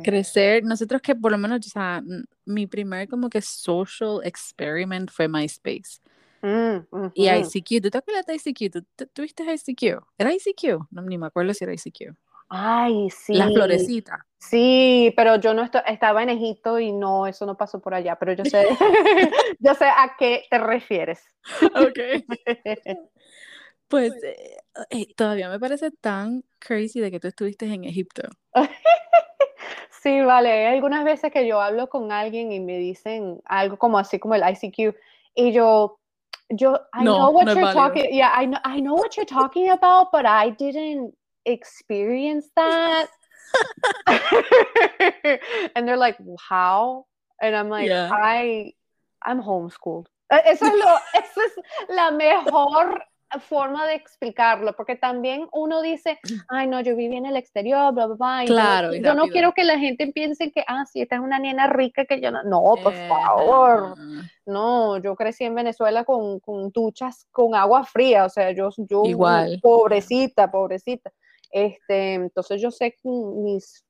crecer. Nosotros que por lo menos, o sea, mi primer como que social experiment fue MySpace. Mm, y ICQ, ¿tú te acuerdas de ICQ? ¿Tú tuviste ICQ? ¿Era ICQ? No, ni me acuerdo si era ICQ. Ay, sí. La florecita. Sí, pero yo no estaba en Egipto y no, eso no pasó por allá, pero yo sé, yo sé a qué te refieres. Ok. pues eh, eh, todavía me parece tan crazy de que tú estuviste en Egipto. Sí, vale. Hay algunas veces que yo hablo con alguien y me dicen algo como así como el ICQ y yo, yo, I know what you're talking, yeah, I know, I know what you're talking about, but I didn't experience that. and they're like, how? And I'm like, I, I'm homeschooled. E, eso es, lo, eso es la mejor forma de explicarlo, porque también uno dice, ay, no, yo viví en el exterior, bla, bla, bla. claro, yo, no quiero que la gente piense que, ah, sí, esta es una nena rica que yo no. No, por favor. No, yo crecí en Venezuela con, con duchas con agua fría, o sea, yo, yo Igual. pobrecita, pobrecita. Este, entonces yo sé mis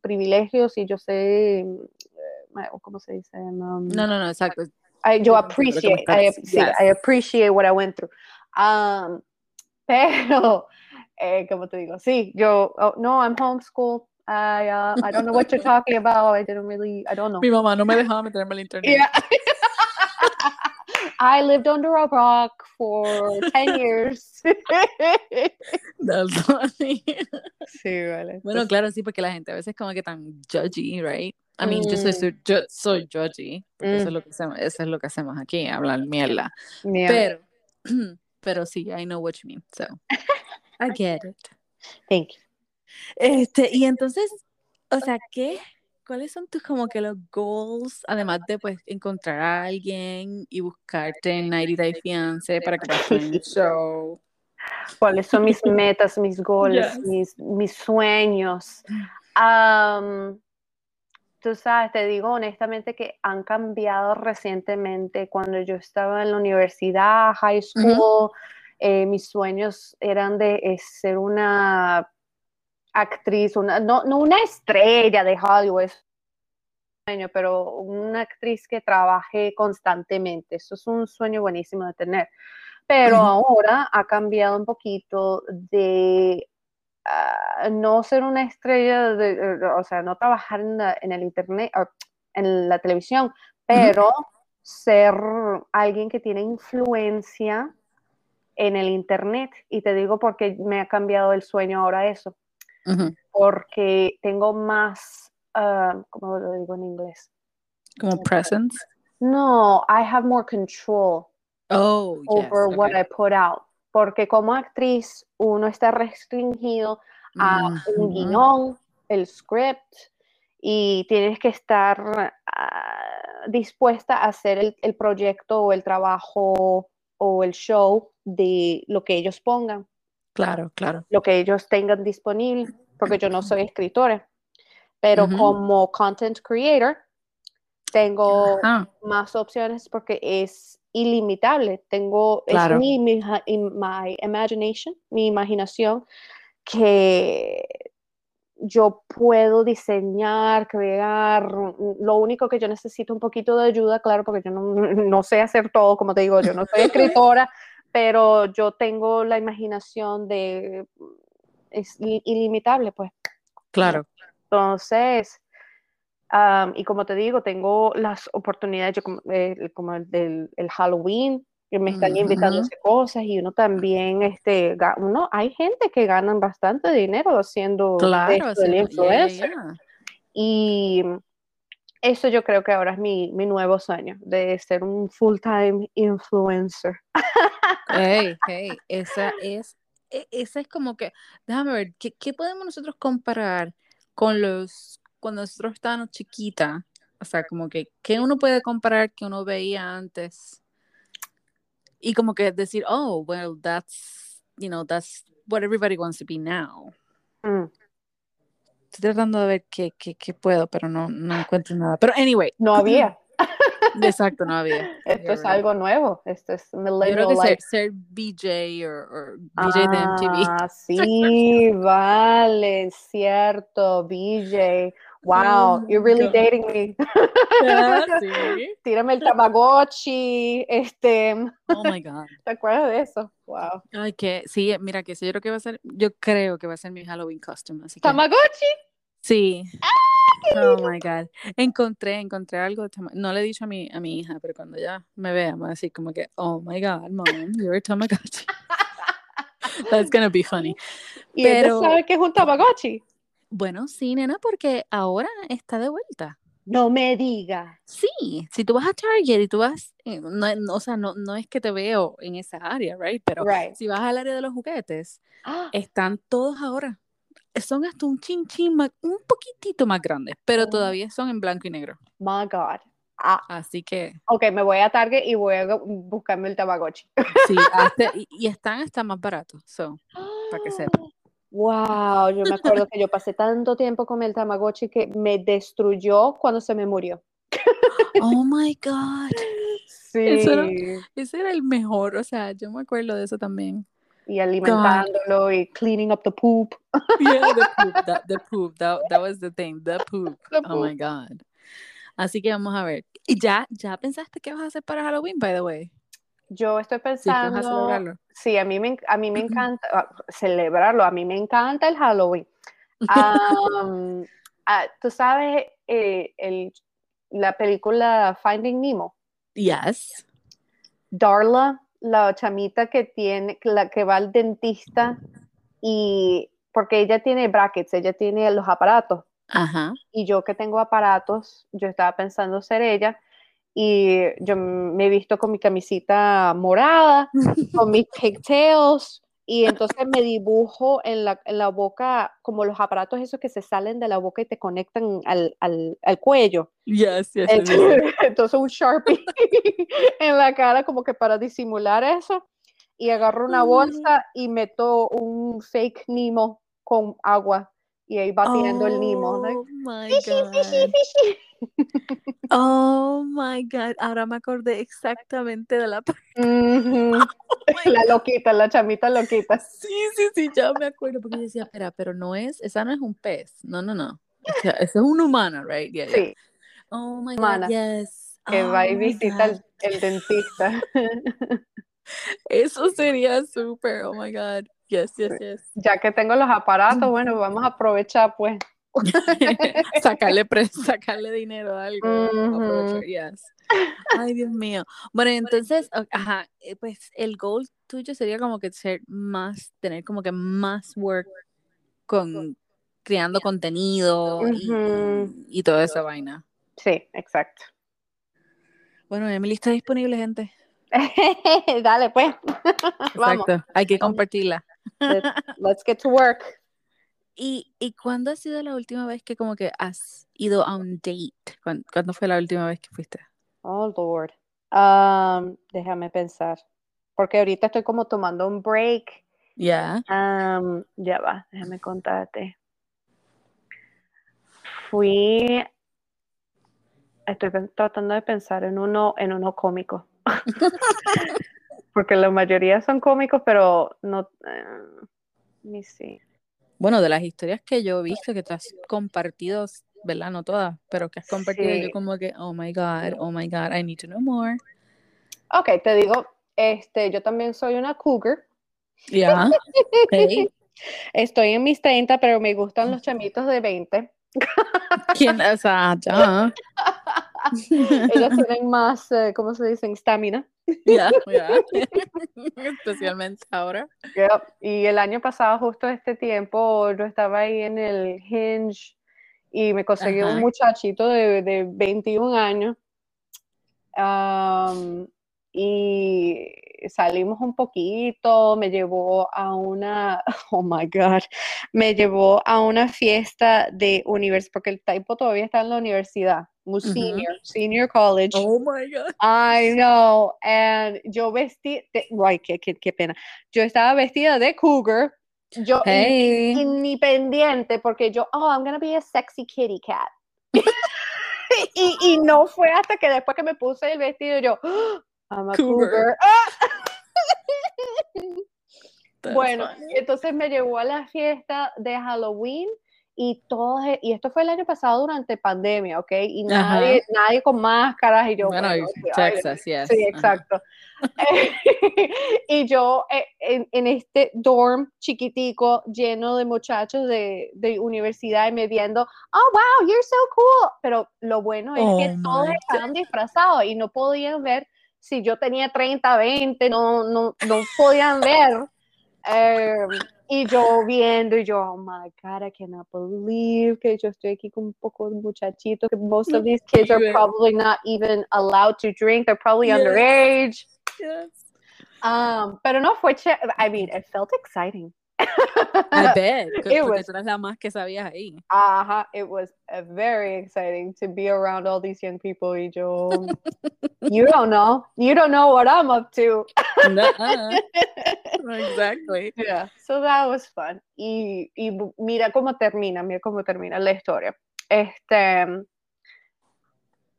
privilegios y yo sé, eh, ¿cómo se dice? No, no, no, exacto. yo appreciate, I, appreciate what I went through. Um, pero, eh, como te digo, sí, yo, oh, no, I'm homeschooled. I, uh, I don't know what you're talking about. I didn't really, I don't know. Mi mamá no me dejaba meterme al internet. I lived under a rock for 10 years. That's funny. Sí, vale. Bueno, claro, sí, porque la gente a veces como que tan judgy, right? I mean, yo, soy, mm. yo soy judgy, porque eso, es mm. lo que hacemos, eso es lo que hacemos aquí, hablar mierda. Pero, pero sí, I know what you mean, so I get it. Thank you. Este, y entonces, o sea, ¿qué ¿cuáles son tus como que los goals, además de pues encontrar a alguien y buscarte en 90 Day Fiance para que pasen el show? ¿Cuáles son mis metas, mis goals, mis, mis sueños? tú sabes, te digo honestamente que han cambiado recientemente. Cuando yo estaba en la universidad, high school, eh, mis sueños eran de eh, ser una actriz, una, no, no una estrella de Hollywood, pero una actriz que trabaje constantemente. Eso es un sueño buenísimo de tener. Pero ahora ha cambiado un poquito de ah, no ser una estrella, de, o sea, no trabajar en, el internet, o en la televisión, pero ser alguien que tiene influencia en el internet. Y te digo porque me ha cambiado el sueño ahora eso porque tengo más, uh, ¿cómo lo digo en inglés? Como presence. No, I have more control oh, over what I put out. Porque como actriz uno está restringido a un guion, el script, y tienes que estar ah, dispuesta a hacer el, el, proyecto o el trabajo o el show de lo que ellos pongan. Claro, claro. Lo que ellos tengan disponible, porque yo no soy escritora, pero como content creator tengo más opciones porque es ilimitable. Tengo, es mi, mi my imagination, mi imaginación, que yo puedo diseñar, crear. Lo único que yo necesito un poquito de ayuda, claro, porque yo no, no sé hacer todo, como te digo, yo no soy escritora, pero yo tengo la imaginación de, es ilimitable, pues. Claro. Entonces, y como te digo, tengo las oportunidades, yo eh, como el del el Halloween, que me están invitando a hacer cosas y uno también, este, uno, hay gente que ganan bastante dinero haciendo claro, esto, el influencer. Y eso yo creo que ahora es mi, mi nuevo sueño, de ser un full-time influencer. Hey, hey, esa es, e, esa es como que, déjame ver, ¿qué, ¿qué, podemos nosotros comparar con los, cuando nosotros estábamos chiquita? O sea, como que, ¿qué uno puede comparar que uno veía antes? Y como que decir, oh, well, that's, you know, that's what everybody wants to be now. Mm. Estoy tratando de ver qué, qué, qué puedo, pero no, no encuentro nada. Pero anyway. No había. Exacto, no había. Esto es algo nuevo. Esto es millennial Yo creo que ser, BJ o BJ de MTV. Ah, sí, vale, cierto, BJ. Wow, oh you're really dating me. Yeah, sí. Tírame el Tamagotchi, este. Oh my God. ¿Te acuerdas de eso? Wow. Ay, que sí, mira que yo creo que va a ser, yo creo que va a ser mi Halloween costume. Así ¿Tamagotchi? Sí. ¡Ah, oh my God. Encontré, encontré algo, no le he dicho a mi, a mi hija, pero cuando ya me vea, me va a decir como que, oh my God, mom, you're a Tamagotchi. That's gonna be funny. ¿Y pero... sabe qué es un Tamagotchi? Bueno, sí, nena, porque ahora está de vuelta. No me diga. Sí, si tú vas a Target y tú vas, eh, no, o sea, no, no es que te veo en esa área, right? Pero si vas al área de los juguetes, ¡Ah! están todos ahora. Son hasta un chin chin, un poquitito más grandes, pero oh. todavía son en blanco y negro. My God. Ah. Así que. Ok, me voy a Target y voy a buscarme el Tamagotchi. Sí, y, y, están hasta más baratos, so, para que sepan. Wow, yo me acuerdo que yo pasé tanto tiempo con el Tamagotchi que me destruyó cuando se me murió. Oh my God. Sí. ese era el mejor, o sea, yo me acuerdo de eso también. Y alimentándolo y cleaning up the poop. Yeah, the poop, that, the poop, that, that was the thing, the poop. Oh my God. Así que vamos a ver. ¿Y ya, ya pensaste qué vas a hacer para Halloween, by the way? Yo estoy pensando. Sí, a mí me, a mí me encanta ah, celebrarlo. A mí me encanta el Halloween. Ah, Tú sabes eh, el, la película Finding Nemo. Yes. Darla, la chamita que tiene, la que va al dentista y porque ella tiene brackets, ella tiene los aparatos. Ajá. Y yo que tengo aparatos, yo estaba pensando ser ella y yo me he visto con mi camisita morada, con mis pigtails, y entonces me dibujo en la, en la, boca como los aparatos esos que se salen de la boca y te conectan al, al, al cuello. Yes, yes, entonces, un Sharpie en la cara como que para disimular eso, y agarro una bolsa y meto un fake Nemo con agua y ahí va tirando el Nemo. Oh my God. Oh my God, ahora me acordé exactamente de la parte. Oh la loquita, la chamita loquita. Sí, sí, sí, ya me acuerdo, porque yo decía, espera, pero no es, esa no es un pez, no, no, no. Esa, es una humana, right? sí. Oh my God, yes. Que oh va y visita el, el, dentista. Eso sería súper, oh my God. Yes, yes, yes. Ya que tengo los aparatos, bueno, vamos a aprovechar, pues. sacarle, sacarle dinero a algo. Ay, Dios mío. Bueno, entonces, ajá, eh, pues el goal tuyo sería como que ser más, tener como que más work con creando contenido y, y, toda esa vaina. Sí, exacto. Bueno, Emily está disponible, gente. Dale, pues. Exacto, hay que compartirla. let's get to work. ¿Y, ¿Y cuándo ha sido la última vez que como que has ido a un date? ¿Cuándo, fue la última vez que fuiste? Oh, Lord. Um, déjame pensar. Porque ahorita estoy como tomando un break. Ya. Um, ya va, déjame contarte. Fui. Estoy tratando de pensar en uno, en uno cómico. Porque la mayoría son cómicos, pero no. Uh, me see. Bueno, de las historias que yo he visto que te has compartido, ¿verdad? No todas, pero que has compartido, yo como que, oh my God, oh my God, I need to know more. Ok, te digo, este, yo también soy una cougar. Ya. Estoy en mis 30, pero me gustan los chamitos de 20. ¿Quién? O sea, ya. Ellos tienen más, eh, ¿cómo se dicen? Estamina. Ya, Especialmente ahora. Y el año pasado, justo este tiempo, yo estaba ahí en el Hinge y me conseguí un muchachito de, de 21 años. Y salimos un poquito, me llevó a una, oh my God, me llevó a una fiesta de universidad, porque el tipo todavía está en la universidad un senior, senior college. Oh my God. I know. And yo vestí, ay, qué, qué, pena. Yo estaba vestida de cougar. Yo hey. independiente porque yo, oh, I'm gonna be a sexy kitty cat. y, y, no fue hasta que después que me puse el vestido yo. I'm a cougar. bueno, entonces me llevó a la fiesta de Halloween y todo, e, y esto fue el año pasado durante pandemia, ¿ok? Y nadie, nadie con máscaras y yo... Bueno, Texas, Sí, exacto. y yo eh, en, este dorm chiquitico lleno de muchachos de, de, universidad y me viendo, oh, wow, you're so cool. Pero lo bueno es que oh todos estaban disfrazados y no podían ver si yo tenía 30, 20, no, no, no podían ver. Eh, y yo viendo, y yo, oh my God, I cannot believe que yo estoy aquí con un poco de muchachitos, que most of these kids are probably not even allowed to drink, they're probably underage. Yes. Um, pero no fue, I mean, it felt exciting. I bet. It was, tú eras la más que sabías ahí. Ajá, it was very exciting to be around all these young people. Y yo, you don't know. You don't know what I'm up to. -uh. exactly. Yeah, so that was fun. Y, y mira cómo termina, mira cómo termina la historia. Este,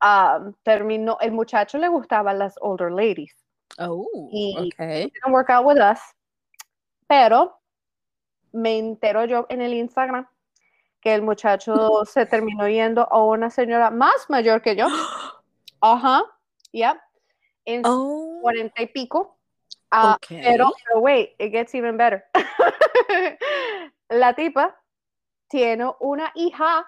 um, terminó, el muchacho le gustaban las older ladies. Oh, y okay. didn't work out with us. Pero me entero yo en el Instagram que el muchacho se terminó yendo a una señora más mayor que yo. Ajá, ya. En oh. cuarenta y pico. Uh, pero, pero, wait, it gets even better. la tipa tiene una hija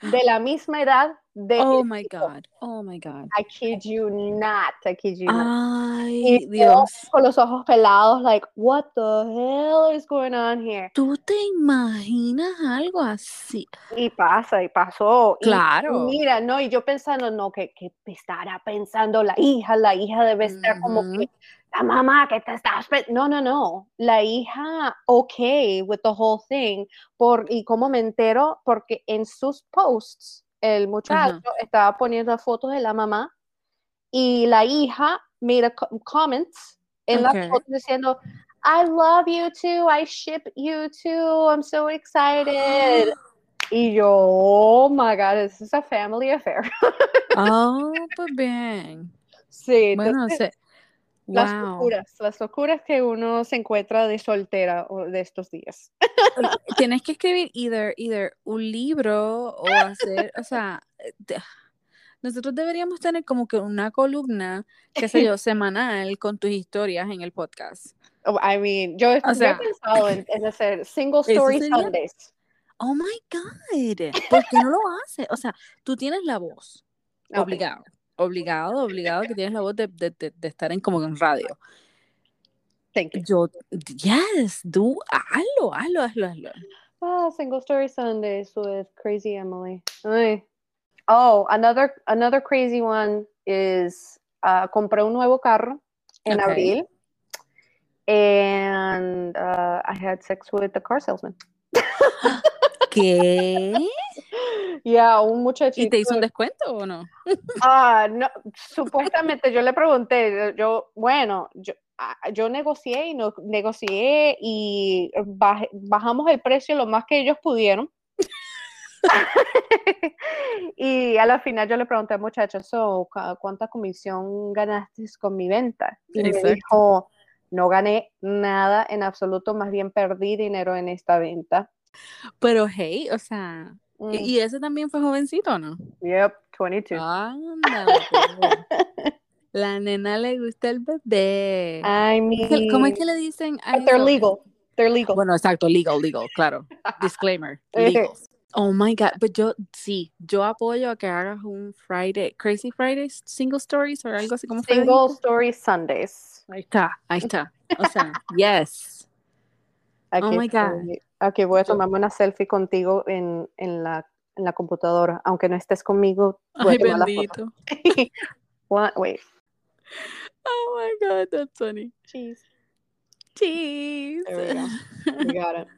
de la misma edad oh my God, oh my God. I kid you not, I kid you not. Ay, Dios. Con los ojos pelados, like, what the hell is going on here? ¿Tú te imaginas algo así? Y pasa, y pasó. Claro. Y, mira, no, y yo pensando, no, que, que estará pensando la hija, la hija debe estar como que la mamá que te estás no no no la hija ok with the whole thing por y cómo me entero porque en sus posts el muchacho estaba poniendo fotos de la mamá y la hija made comments en la foto diciendo, I love you too, I ship you too, I'm so excited. y yo, oh my God, this is a family affair. oh, pues bien. Sí, bueno, Las locuras, las locuras que uno se encuentra de soltera de estos días. Tienes que escribir either, either un libro o hacer, o sea, nosotros deberíamos tener como que una columna, qué sé yo, semanal con tus historias en el podcast. Oh, I mean, yo, he pensado en, hacer single story Sundays. Oh my God, ¿por qué no lo haces? O sea, tú tienes la voz, obligado obligado, obligado que tienes la voz de, de, de, estar en como en radio. Thank you. Yo, yes, do, hazlo, hazlo, hazlo, hazlo. Ah, Single Story Sundays with Crazy Emily. Ay. Oh, another, another crazy one is, uh, compré un nuevo carro en okay. abril and uh, I had sex with the car salesman. ¿Qué? Ya, un muchachito. ¿Y te hizo un descuento o no? Ah, no, supuestamente yo le pregunté, yo, bueno, yo, ah, yo negocié y no, negocié y bajamos el precio lo más que ellos pudieron. y a la final yo le pregunté al muchacho, so, ¿cuánta comisión ganaste con mi venta? Y me dijo, no gané nada en absoluto, más bien perdí dinero en esta venta. Pero hey, o sea, Mm. ¿Y ese también fue jovencito no? Yep, 22. La nena le gusta el bebé. I mean, ¿Cómo es que le dicen? they're legal. They're legal. Bueno, exacto, legal, legal, claro. Disclaimer, legal. Oh my God, pero yo sí, yo apoyo a que hagas un Friday, Crazy Fridays, Single Stories o algo así como Single Stories Sundays. Ahí está, ahí está. O sea, yes. Oh my God. Aquí voy a tomarme una selfie contigo en, en, la, en la computadora, aunque no estés conmigo. Ay, bendito. wait. Oh my God, that's funny. Cheese. Cheese. There we go. got it.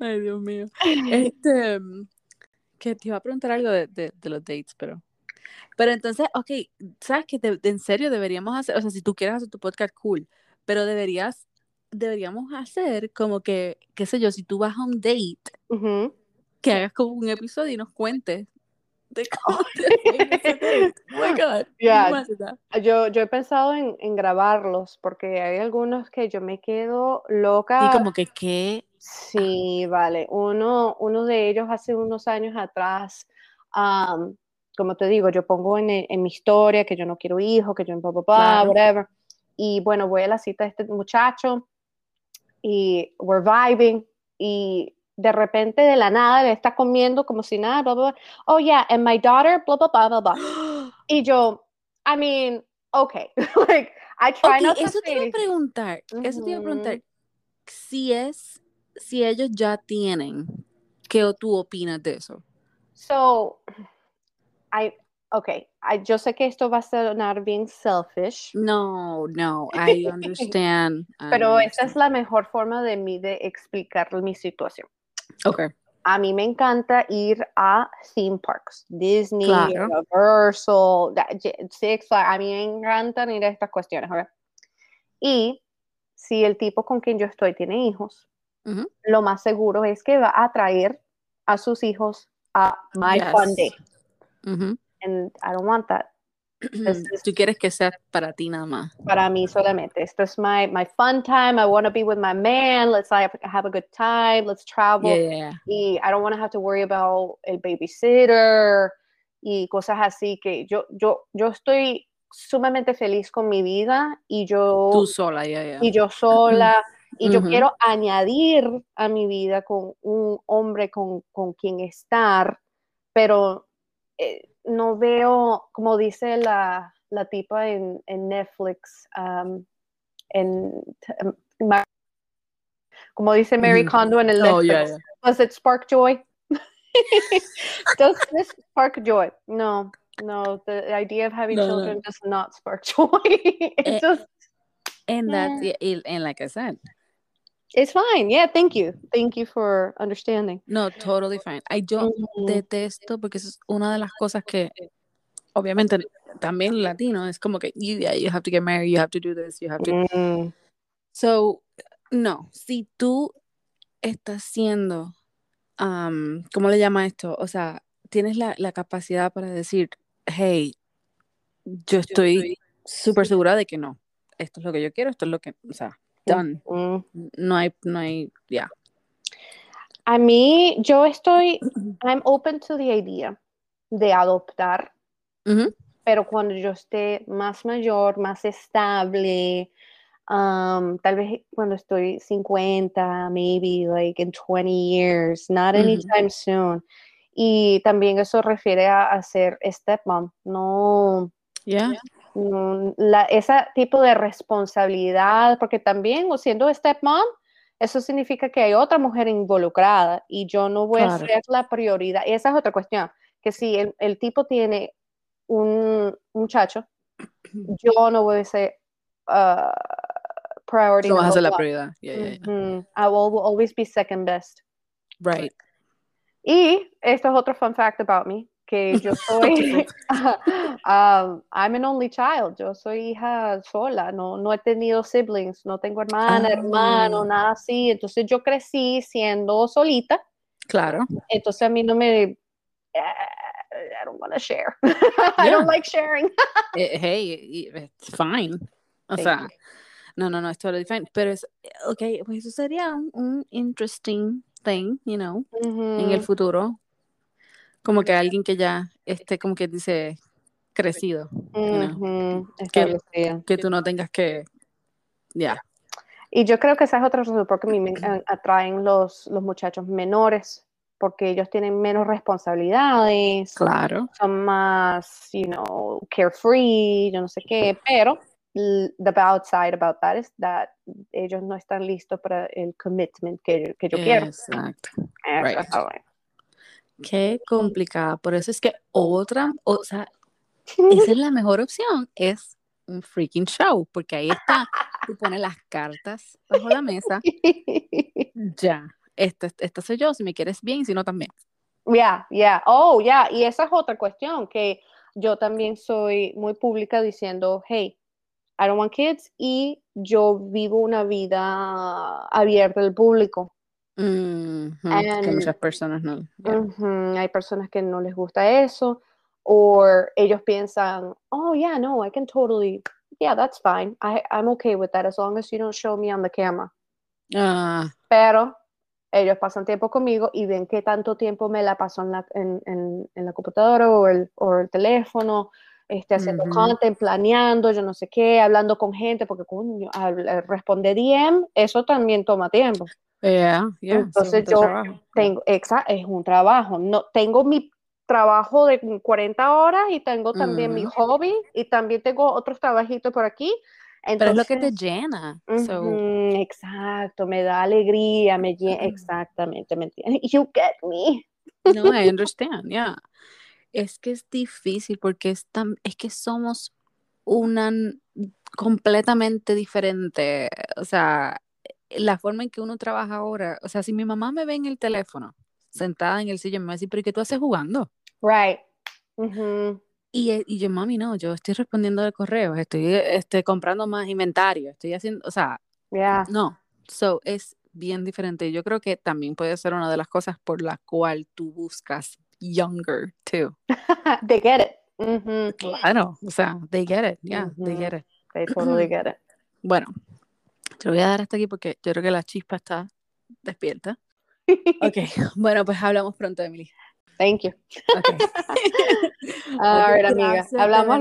Ay, Dios mío. Este, que te iba a preguntar algo de, de, de, los dates, pero. Pero entonces, ok, ¿sabes que en serio deberíamos hacer? O sea, si tú quieres hacer tu podcast, cool, pero deberías deberíamos hacer como que, qué sé yo, si tú vas a un date, que hagas como un episodio y nos cuentes de cómo te oh my God. Yeah. Yo, yo he pensado en, en, grabarlos porque hay algunos que yo me quedo loca. Y como que qué. Sí, vale. Uno, uno de ellos hace unos años atrás, como te digo, yo pongo en, en, mi historia que yo no quiero hijos, que yo no papá, whatever. Y bueno, voy a la cita de este muchacho y we're vibing y de repente de la nada le está comiendo como si nada, bla, bla, Oh, yeah, and my daughter, blah, blah, blah, blah, blah. y yo, I mean, okay. like, I try not to eso te iba a preguntar, eso te iba a preguntar, si es, si ellos ya tienen, ¿qué tú opinas de eso? So, I, okay, yo sé que esto va a sonar bien selfish. No, no, I understand. Pero esa es la mejor forma de mí de explicar mi situación. Okay. A mí me encanta ir a theme parks, Disney, Universal, Six Flags. A mí me encantan ir a estas cuestiones. Y si el tipo con quien yo estoy tiene hijos, lo más seguro es que va a traer a sus hijos a my fun day. And I don't want that. Tú quieres que sea para ti nada más. Para mí solamente. Esto es my, my fun time. I want to be with my man. Let's have, have a good time. Let's travel. Yeah, Y I don't want to have to worry about el babysitter y cosas así que yo, yo, yo estoy sumamente feliz con mi vida y yo... Tú sola, yeah, Y yo sola. Y yo quiero añadir a mi vida con un hombre con, con quien estar, pero... Eh, no veo, como dice la, la tipa en, en Netflix, um, en, um, como dice Mary mm. Kondo en el oh, Netflix, does it spark joy? does this spark joy? No, no, the idea of having no, children no. does not spark joy. it and, just, and that's, and mm. like I said, It's fine. Yeah, thank you. Thank you for understanding. No, totally fine. I, yo detesto porque es una de las cosas que obviamente también latino es como que you, yeah, you have to get married, you have to do this, you have to. Mm. So, no, si tú estás siendo, um, ¿cómo le llama esto? O sea, tienes la, la capacidad para decir, hey, yo estoy súper segura de que no. Esto es lo que yo quiero, esto es lo que, o sea, done. No hay, no hay, ya. A mí, yo estoy, I'm open to the idea de adoptar, pero cuando yo esté más mayor, más estable, um, tal vez cuando estoy 50, maybe like in 20 years, not anytime soon. Y también eso refiere a, a ser stepmom, no. Yeah. Mm, la, ese tipo de responsabilidad, porque también siendo stepmom, eso significa que hay otra mujer involucrada y yo no voy a ser la prioridad. Y esa es otra cuestión, que si el, el tipo tiene un muchacho, yo no voy a ser uh, priority. No vas a ser la prioridad. I will, will always be second best. Right. Y esto es otro fun fact about me que yo soy, um, I'm an only child, yo soy hija sola, no, no he tenido siblings, no tengo hermana, hermano, ah. nada así, entonces yo crecí siendo solita. Claro. Entonces a mí no me, eh, I don't want to share. I don't like sharing. Eh, hey, it's fine. O sea, no, no, no, es totally fine. Pero es, ok, pues eso sería un, un interesting thing, you know, en el futuro como que alguien que ya esté, como que dice, crecido. que, que, tú no tengas que, ya. Y yo creo que esa es otra razón porque a mí me atraen los, los muchachos menores, porque ellos tienen menos responsabilidades. Claro. Son más, you know, carefree, yo no sé qué, pero the bad side about that is that ellos no están listos para el commitment que, que yo quiero. Exacto. Right. Qué complicada. Por eso es que otra, o sea, esa es la mejor opción, es un freaking show, porque ahí está, tú pones las cartas bajo la mesa, ya, esta, esta soy yo, si me quieres bien, si no también. Ya, yeah, ya, yeah. oh, ya, yeah. y esa es otra cuestión, que yo también soy muy pública diciendo, hey, I don't want kids, y yo vivo una vida abierta al público. Mm, que muchas personas no. hay personas que no les gusta eso. O ellos piensan, oh, yeah, no, I can totally, yeah, that's fine. I, I'm okay with that as long as you don't show me on the camera. Ah. Pero ellos pasan tiempo conmigo y ven que tanto tiempo me la paso en la, en, en, en la computadora o el, o el teléfono, este, haciendo content, planeando, yo no sé qué, hablando con gente, porque coño, al, responder DM, eso también toma tiempo. Entonces yo tengo, exacto, es un trabajo. No, tengo mi trabajo de 40 horas y tengo también mi hobby y también tengo otros trabajitos por aquí. Entonces, Pero es lo que te llena. exacto, me da alegría, me llena, exactamente, ¿me entiendes? You get me. No, I understand, yeah. Es que es difícil porque es, tan, es que somos una completamente diferente, o sea, la forma en que uno trabaja ahora, o sea, si mi mamá me ve en el teléfono, sentada en el sillón, me va a decir, pero ¿qué tú haces jugando? Right. y, eh, y, yo, mami, no, yo estoy respondiendo de correos, estoy, estoy comprando más inventario, estoy haciendo, o sea, no. So, es bien diferente. Yo creo que también puede ser una de las cosas por la cual tú buscas younger, too. they get it. Claro, o sea, they get it, yeah, they get it. They totally get it. Bueno, te lo voy a dar hasta aquí porque yo creo que la chispa está despierta. Ok, bueno, pues hablamos pronto, Emily. Thank you. Okay. All right, amiga. Hablamos